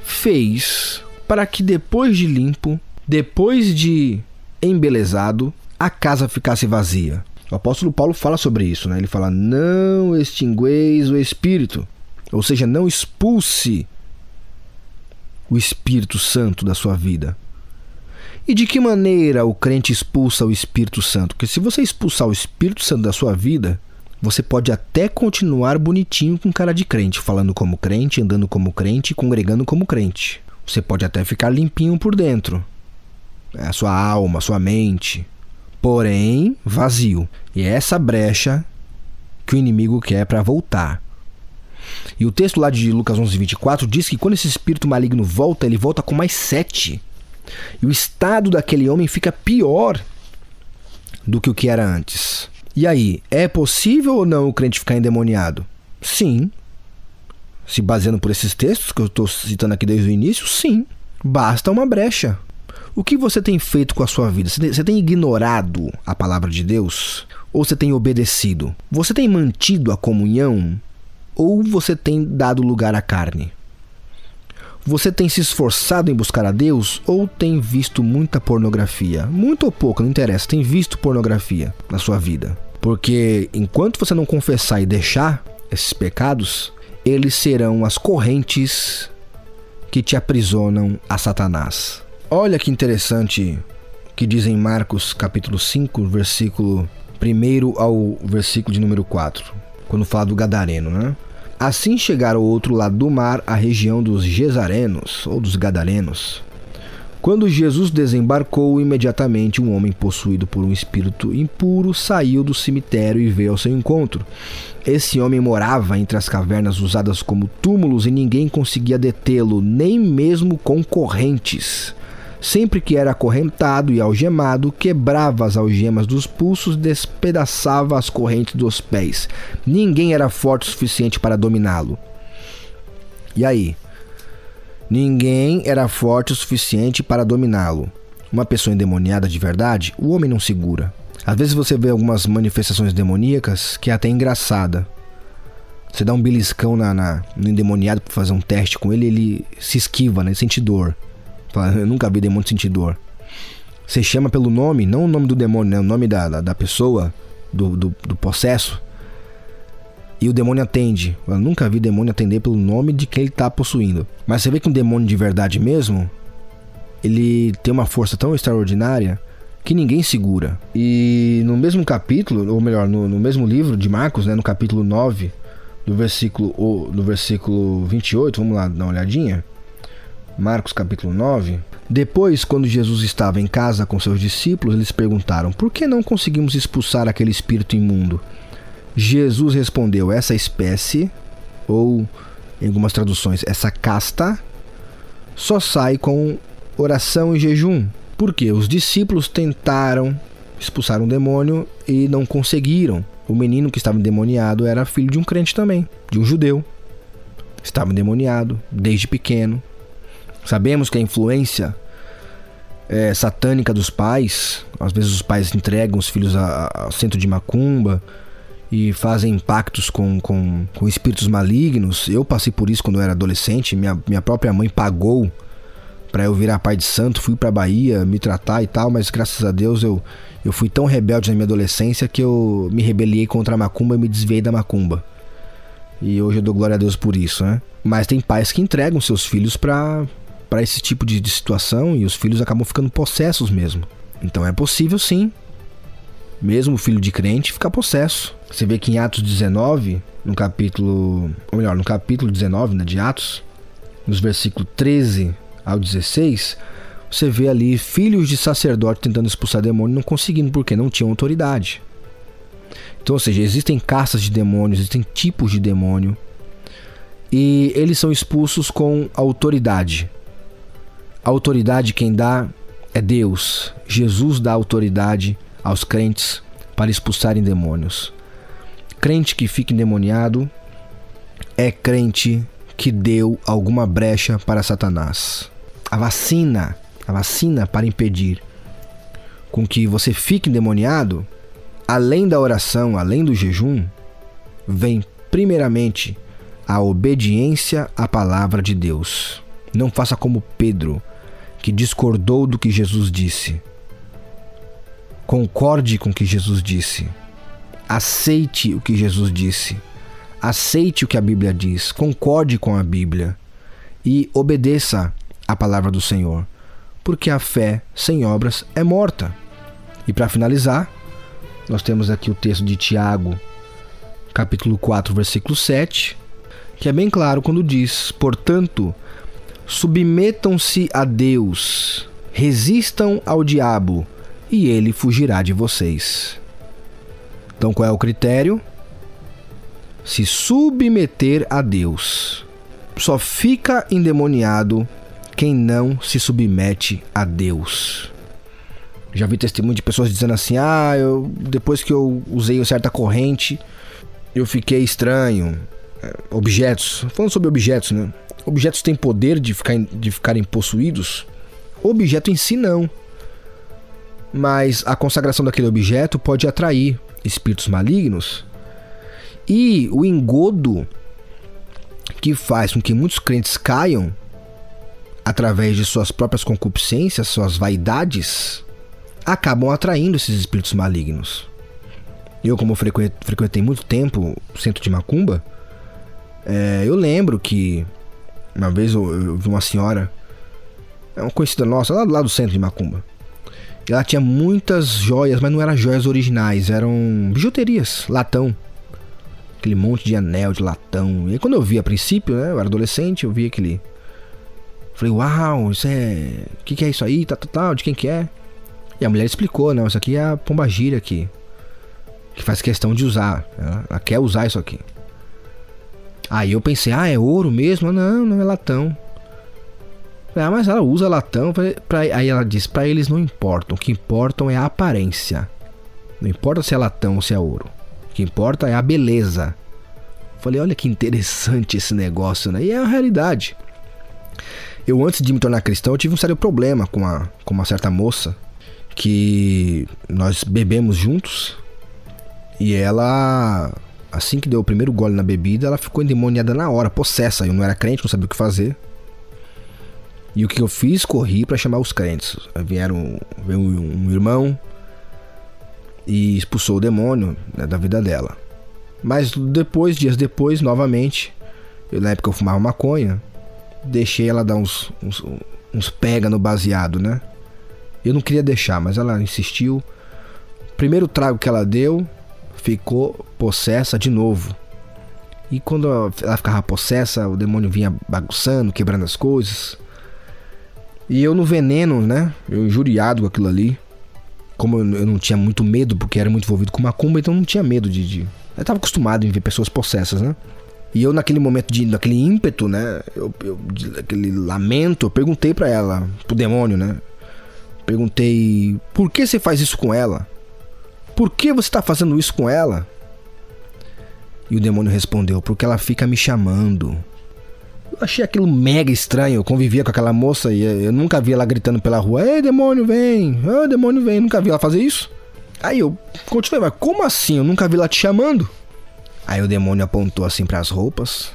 fez para que depois de limpo, depois de embelezado, a casa ficasse vazia? O apóstolo Paulo fala sobre isso, né? Ele fala: "Não extingueis o espírito". Ou seja, não expulse o Espírito Santo da sua vida. E de que maneira o crente expulsa o Espírito Santo? Porque se você expulsar o Espírito Santo da sua vida, você pode até continuar bonitinho com cara de crente, falando como crente, andando como crente, congregando como crente. Você pode até ficar limpinho por dentro. É a sua alma, a sua mente. Porém, vazio. E é essa brecha que o inimigo quer para voltar. E o texto lá de Lucas 11, 24 diz que quando esse espírito maligno volta, ele volta com mais sete. E o estado daquele homem fica pior do que o que era antes. E aí, é possível ou não o crente ficar endemoniado? Sim. Se baseando por esses textos que eu estou citando aqui desde o início, sim. Basta uma brecha. O que você tem feito com a sua vida? Você tem ignorado a palavra de Deus? Ou você tem obedecido? Você tem mantido a comunhão? Ou você tem dado lugar à carne? Você tem se esforçado em buscar a Deus ou tem visto muita pornografia? Muito ou pouco, não interessa, tem visto pornografia na sua vida. Porque enquanto você não confessar e deixar esses pecados, eles serão as correntes que te aprisionam a Satanás. Olha que interessante que diz em Marcos capítulo 5, versículo 1 ao versículo de número 4, quando fala do Gadareno, né? Assim chegaram ao outro lado do mar, a região dos Gesarenos ou dos Gadarenos. Quando Jesus desembarcou, imediatamente um homem possuído por um espírito impuro saiu do cemitério e veio ao seu encontro. Esse homem morava entre as cavernas usadas como túmulos e ninguém conseguia detê-lo, nem mesmo com correntes. Sempre que era acorrentado e algemado, quebrava as algemas dos pulsos, despedaçava as correntes dos pés. Ninguém era forte o suficiente para dominá-lo. E aí? Ninguém era forte o suficiente para dominá-lo. Uma pessoa endemoniada de verdade, o homem não segura. Às vezes você vê algumas manifestações demoníacas que é até engraçada. Você dá um beliscão na, na, no endemoniado para fazer um teste com ele, ele se esquiva, né? Ele sente dor. Eu nunca vi demônio sentir dor. Você chama pelo nome, não o nome do demônio, né? O nome da, da, da pessoa, do, do, do, possesso. E o demônio atende. Eu nunca vi demônio atender pelo nome de quem ele está possuindo. Mas você vê que um demônio de verdade mesmo, ele tem uma força tão extraordinária que ninguém segura. E no mesmo capítulo, ou melhor, no, no mesmo livro de Marcos, né, no capítulo 9, do versículo, do versículo 28, vamos lá dar uma olhadinha. Marcos capítulo 9. Depois, quando Jesus estava em casa com seus discípulos, eles perguntaram: Por que não conseguimos expulsar aquele espírito imundo? Jesus respondeu: Essa espécie, ou em algumas traduções, essa casta, só sai com oração e jejum. Porque os discípulos tentaram expulsar um demônio e não conseguiram. O menino que estava endemoniado era filho de um crente também, de um judeu. Estava endemoniado desde pequeno, Sabemos que a influência é, satânica dos pais, às vezes os pais entregam os filhos ao centro de macumba e fazem impactos com, com, com espíritos malignos. Eu passei por isso quando eu era adolescente. Minha, minha própria mãe pagou para eu virar pai de santo, fui para Bahia me tratar e tal, mas graças a Deus eu, eu fui tão rebelde na minha adolescência que eu me rebeliei contra a macumba e me desviei da macumba. E hoje eu dou glória a Deus por isso, né? Mas tem pais que entregam seus filhos para para esse tipo de, de situação e os filhos acabam ficando possessos mesmo. Então é possível sim, mesmo o filho de crente ficar possesso. Você vê que em Atos 19, no capítulo, ou melhor, no capítulo 19 né, de Atos, nos versículos 13 ao 16, você vê ali filhos de sacerdote tentando expulsar demônio, não conseguindo porque não tinham autoridade. Então, ou seja, existem caças de demônios, existem tipos de demônio, e eles são expulsos com autoridade. A autoridade quem dá é Deus. Jesus dá autoridade aos crentes para expulsarem demônios. Crente que fica endemoniado é crente que deu alguma brecha para Satanás. A vacina, a vacina para impedir com que você fique endemoniado, além da oração, além do jejum, vem primeiramente a obediência à palavra de Deus. Não faça como Pedro, que discordou do que Jesus disse. Concorde com o que Jesus disse. Aceite o que Jesus disse. Aceite o que a Bíblia diz. Concorde com a Bíblia. E obedeça a palavra do Senhor. Porque a fé sem obras é morta. E para finalizar, nós temos aqui o texto de Tiago, capítulo 4, versículo 7, que é bem claro quando diz: Portanto, submetam-se a Deus, resistam ao diabo, e ele fugirá de vocês. Então, qual é o critério? Se submeter a Deus. Só fica endemoniado quem não se submete a Deus. Já vi testemunho de pessoas dizendo assim: "Ah, eu depois que eu usei certa corrente, eu fiquei estranho". É, objetos, falando sobre objetos, né? Objetos têm poder de, ficar, de ficarem possuídos? Objeto em si não. Mas a consagração daquele objeto pode atrair espíritos malignos. E o engodo que faz com que muitos crentes caiam através de suas próprias concupiscências, suas vaidades, acabam atraindo esses espíritos malignos. Eu, como frequentei muito tempo o centro de Macumba, é, eu lembro que uma vez eu, eu, vi uma senhora, é uma conhecida nossa, lá, lá do centro de Macumba. Ela tinha muitas joias, mas não eram joias originais, eram bijuterias, latão. Aquele monte de anel de latão. E aí, quando eu vi a princípio, né, eu era adolescente, eu vi aquele. Falei, uau, isso é. O que, que é isso aí? Tal, tal, tal, de quem que é? E a mulher explicou, não, isso aqui é a pombagira aqui. Que faz questão de usar. Ela, ela quer usar isso aqui. Aí eu pensei, ah, é ouro mesmo? Não, não é latão. Ah, mas ela usa latão. Pra, pra, aí ela diz: para eles não importam. O que importam é a aparência. Não importa se é latão ou se é ouro. O que importa é a beleza. Falei: olha que interessante esse negócio, né? E é a realidade. Eu, antes de me tornar cristão, eu tive um sério problema com, a, com uma certa moça que nós bebemos juntos e ela assim que deu o primeiro gole na bebida, ela ficou endemoniada na hora, possessa. Eu não era crente, não sabia o que fazer. E o que eu fiz? Corri para chamar os crentes. Vieram veio um irmão e expulsou o demônio né, da vida dela. Mas depois, dias depois, novamente, eu, na época eu fumava maconha, deixei ela dar uns, uns, uns pega no baseado, né? Eu não queria deixar, mas ela insistiu. Primeiro trago que ela deu, ficou possessa de novo. E quando ela ficava possessa, o demônio vinha bagunçando, quebrando as coisas. E eu no veneno, né? Eu injuriado com aquilo ali. Como eu não tinha muito medo, porque era muito envolvido com macumba, então não tinha medo de. de... Eu tava acostumado em ver pessoas possessas, né? E eu, naquele momento, de, naquele ímpeto, né? Eu, eu, aquele lamento, eu perguntei para ela, pro demônio, né? Perguntei: por que você faz isso com ela? Por que você está fazendo isso com ela? E o demônio respondeu: Porque ela fica me chamando. Eu achei aquilo mega estranho. Eu convivia com aquela moça e eu nunca vi ela gritando pela rua: Ei, demônio, vem! Ei, demônio, vem! Eu nunca vi ela fazer isso. Aí eu continuei: Mas como assim? Eu nunca vi ela te chamando. Aí o demônio apontou assim para as roupas.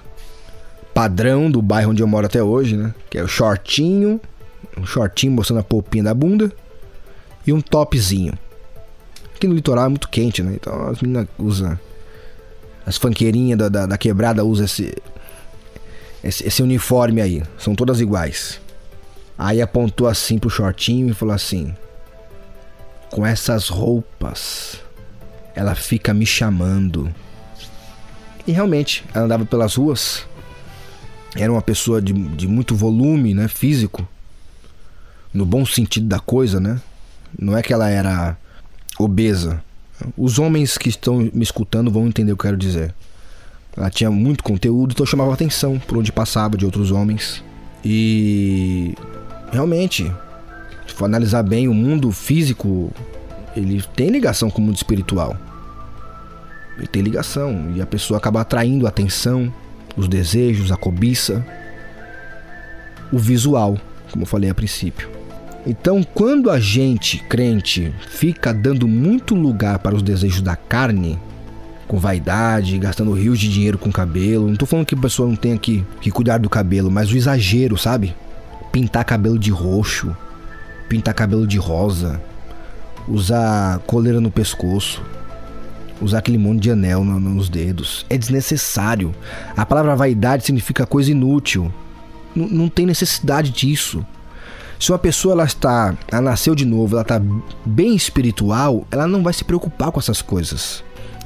Padrão do bairro onde eu moro até hoje, né? Que é o shortinho. Um shortinho mostrando a polpinha da bunda. E um topzinho. Aqui no litoral é muito quente, né? Então as meninas usam. As fanqueirinhas da, da, da quebrada usam esse, esse, esse uniforme aí. São todas iguais. Aí apontou assim pro shortinho e falou assim: Com essas roupas, ela fica me chamando. E realmente, ela andava pelas ruas. Era uma pessoa de, de muito volume, né? Físico. No bom sentido da coisa, né? Não é que ela era obesa. Os homens que estão me escutando vão entender o que eu quero dizer. Ela tinha muito conteúdo, então chamava atenção por onde passava de outros homens. E realmente, se for analisar bem, o mundo físico ele tem ligação com o mundo espiritual. Ele tem ligação e a pessoa acaba atraindo a atenção, os desejos, a cobiça, o visual, como eu falei a princípio. Então, quando a gente, crente, fica dando muito lugar para os desejos da carne, com vaidade, gastando rios de dinheiro com cabelo, não tô falando que a pessoa não tenha que, que cuidar do cabelo, mas o exagero, sabe? Pintar cabelo de roxo, pintar cabelo de rosa, usar coleira no pescoço, usar aquele monte de anel no, nos dedos. É desnecessário. A palavra vaidade significa coisa inútil. N não tem necessidade disso. Se uma pessoa ela está, ela nasceu de novo, ela está bem espiritual, ela não vai se preocupar com essas coisas.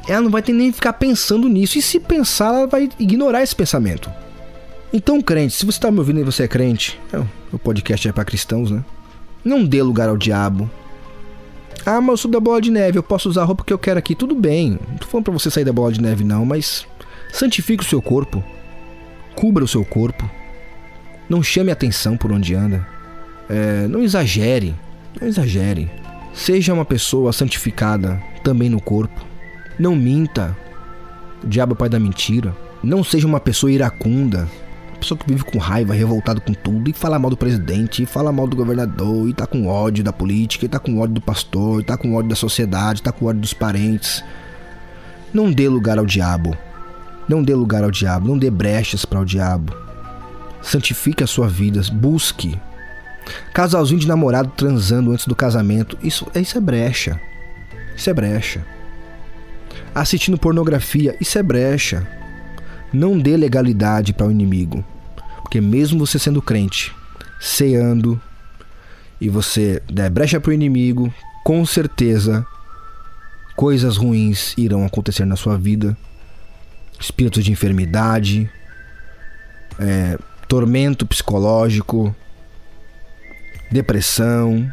ela não vai ter nem ficar pensando nisso. E se pensar, ela vai ignorar esse pensamento. Então, crente, se você está me ouvindo e você é crente, é, o podcast é para cristãos, né? Não dê lugar ao diabo. Ah, mas eu sou da bola de neve, eu posso usar a roupa que eu quero aqui. Tudo bem, não tô falando pra você sair da bola de neve, não, mas santifique o seu corpo. Cubra o seu corpo. Não chame atenção por onde anda. É, não exagere. Não exagere. Seja uma pessoa santificada também no corpo. Não minta. O diabo é pai da mentira. Não seja uma pessoa iracunda pessoa que vive com raiva, revoltado com tudo, e fala mal do presidente, e fala mal do governador, e tá com ódio da política, e tá com ódio do pastor, e tá com ódio da sociedade, tá com ódio dos parentes. Não dê lugar ao diabo. Não dê lugar ao diabo, não dê brechas para o diabo. Santifique a sua vida, busque. Casalzinho de namorado transando antes do casamento, isso, isso é brecha. Isso é brecha. Assistindo pornografia, isso é brecha. Não dê legalidade para o inimigo. Porque mesmo você sendo crente, ceando e você der brecha para o inimigo, com certeza coisas ruins irão acontecer na sua vida. Espíritos de enfermidade, é, tormento psicológico, depressão.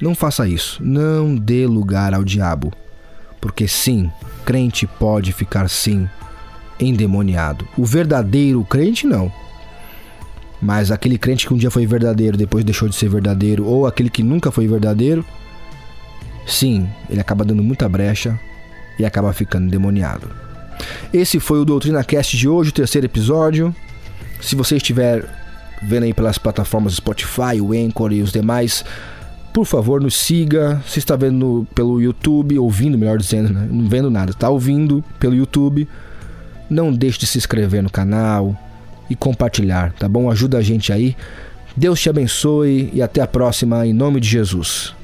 Não faça isso. Não dê lugar ao diabo. Porque sim, crente pode ficar sim endemoniado. O verdadeiro crente não. Mas aquele crente que um dia foi verdadeiro, depois deixou de ser verdadeiro, ou aquele que nunca foi verdadeiro, sim, ele acaba dando muita brecha e acaba ficando demoniado. Esse foi o Doutrina Cast de hoje, o terceiro episódio. Se você estiver vendo aí pelas plataformas Spotify, o Anchor e os demais, por favor, nos siga. Se está vendo pelo YouTube, ouvindo, melhor dizendo, né? não vendo nada, está ouvindo pelo YouTube, não deixe de se inscrever no canal, e compartilhar, tá bom? Ajuda a gente aí. Deus te abençoe e até a próxima, em nome de Jesus.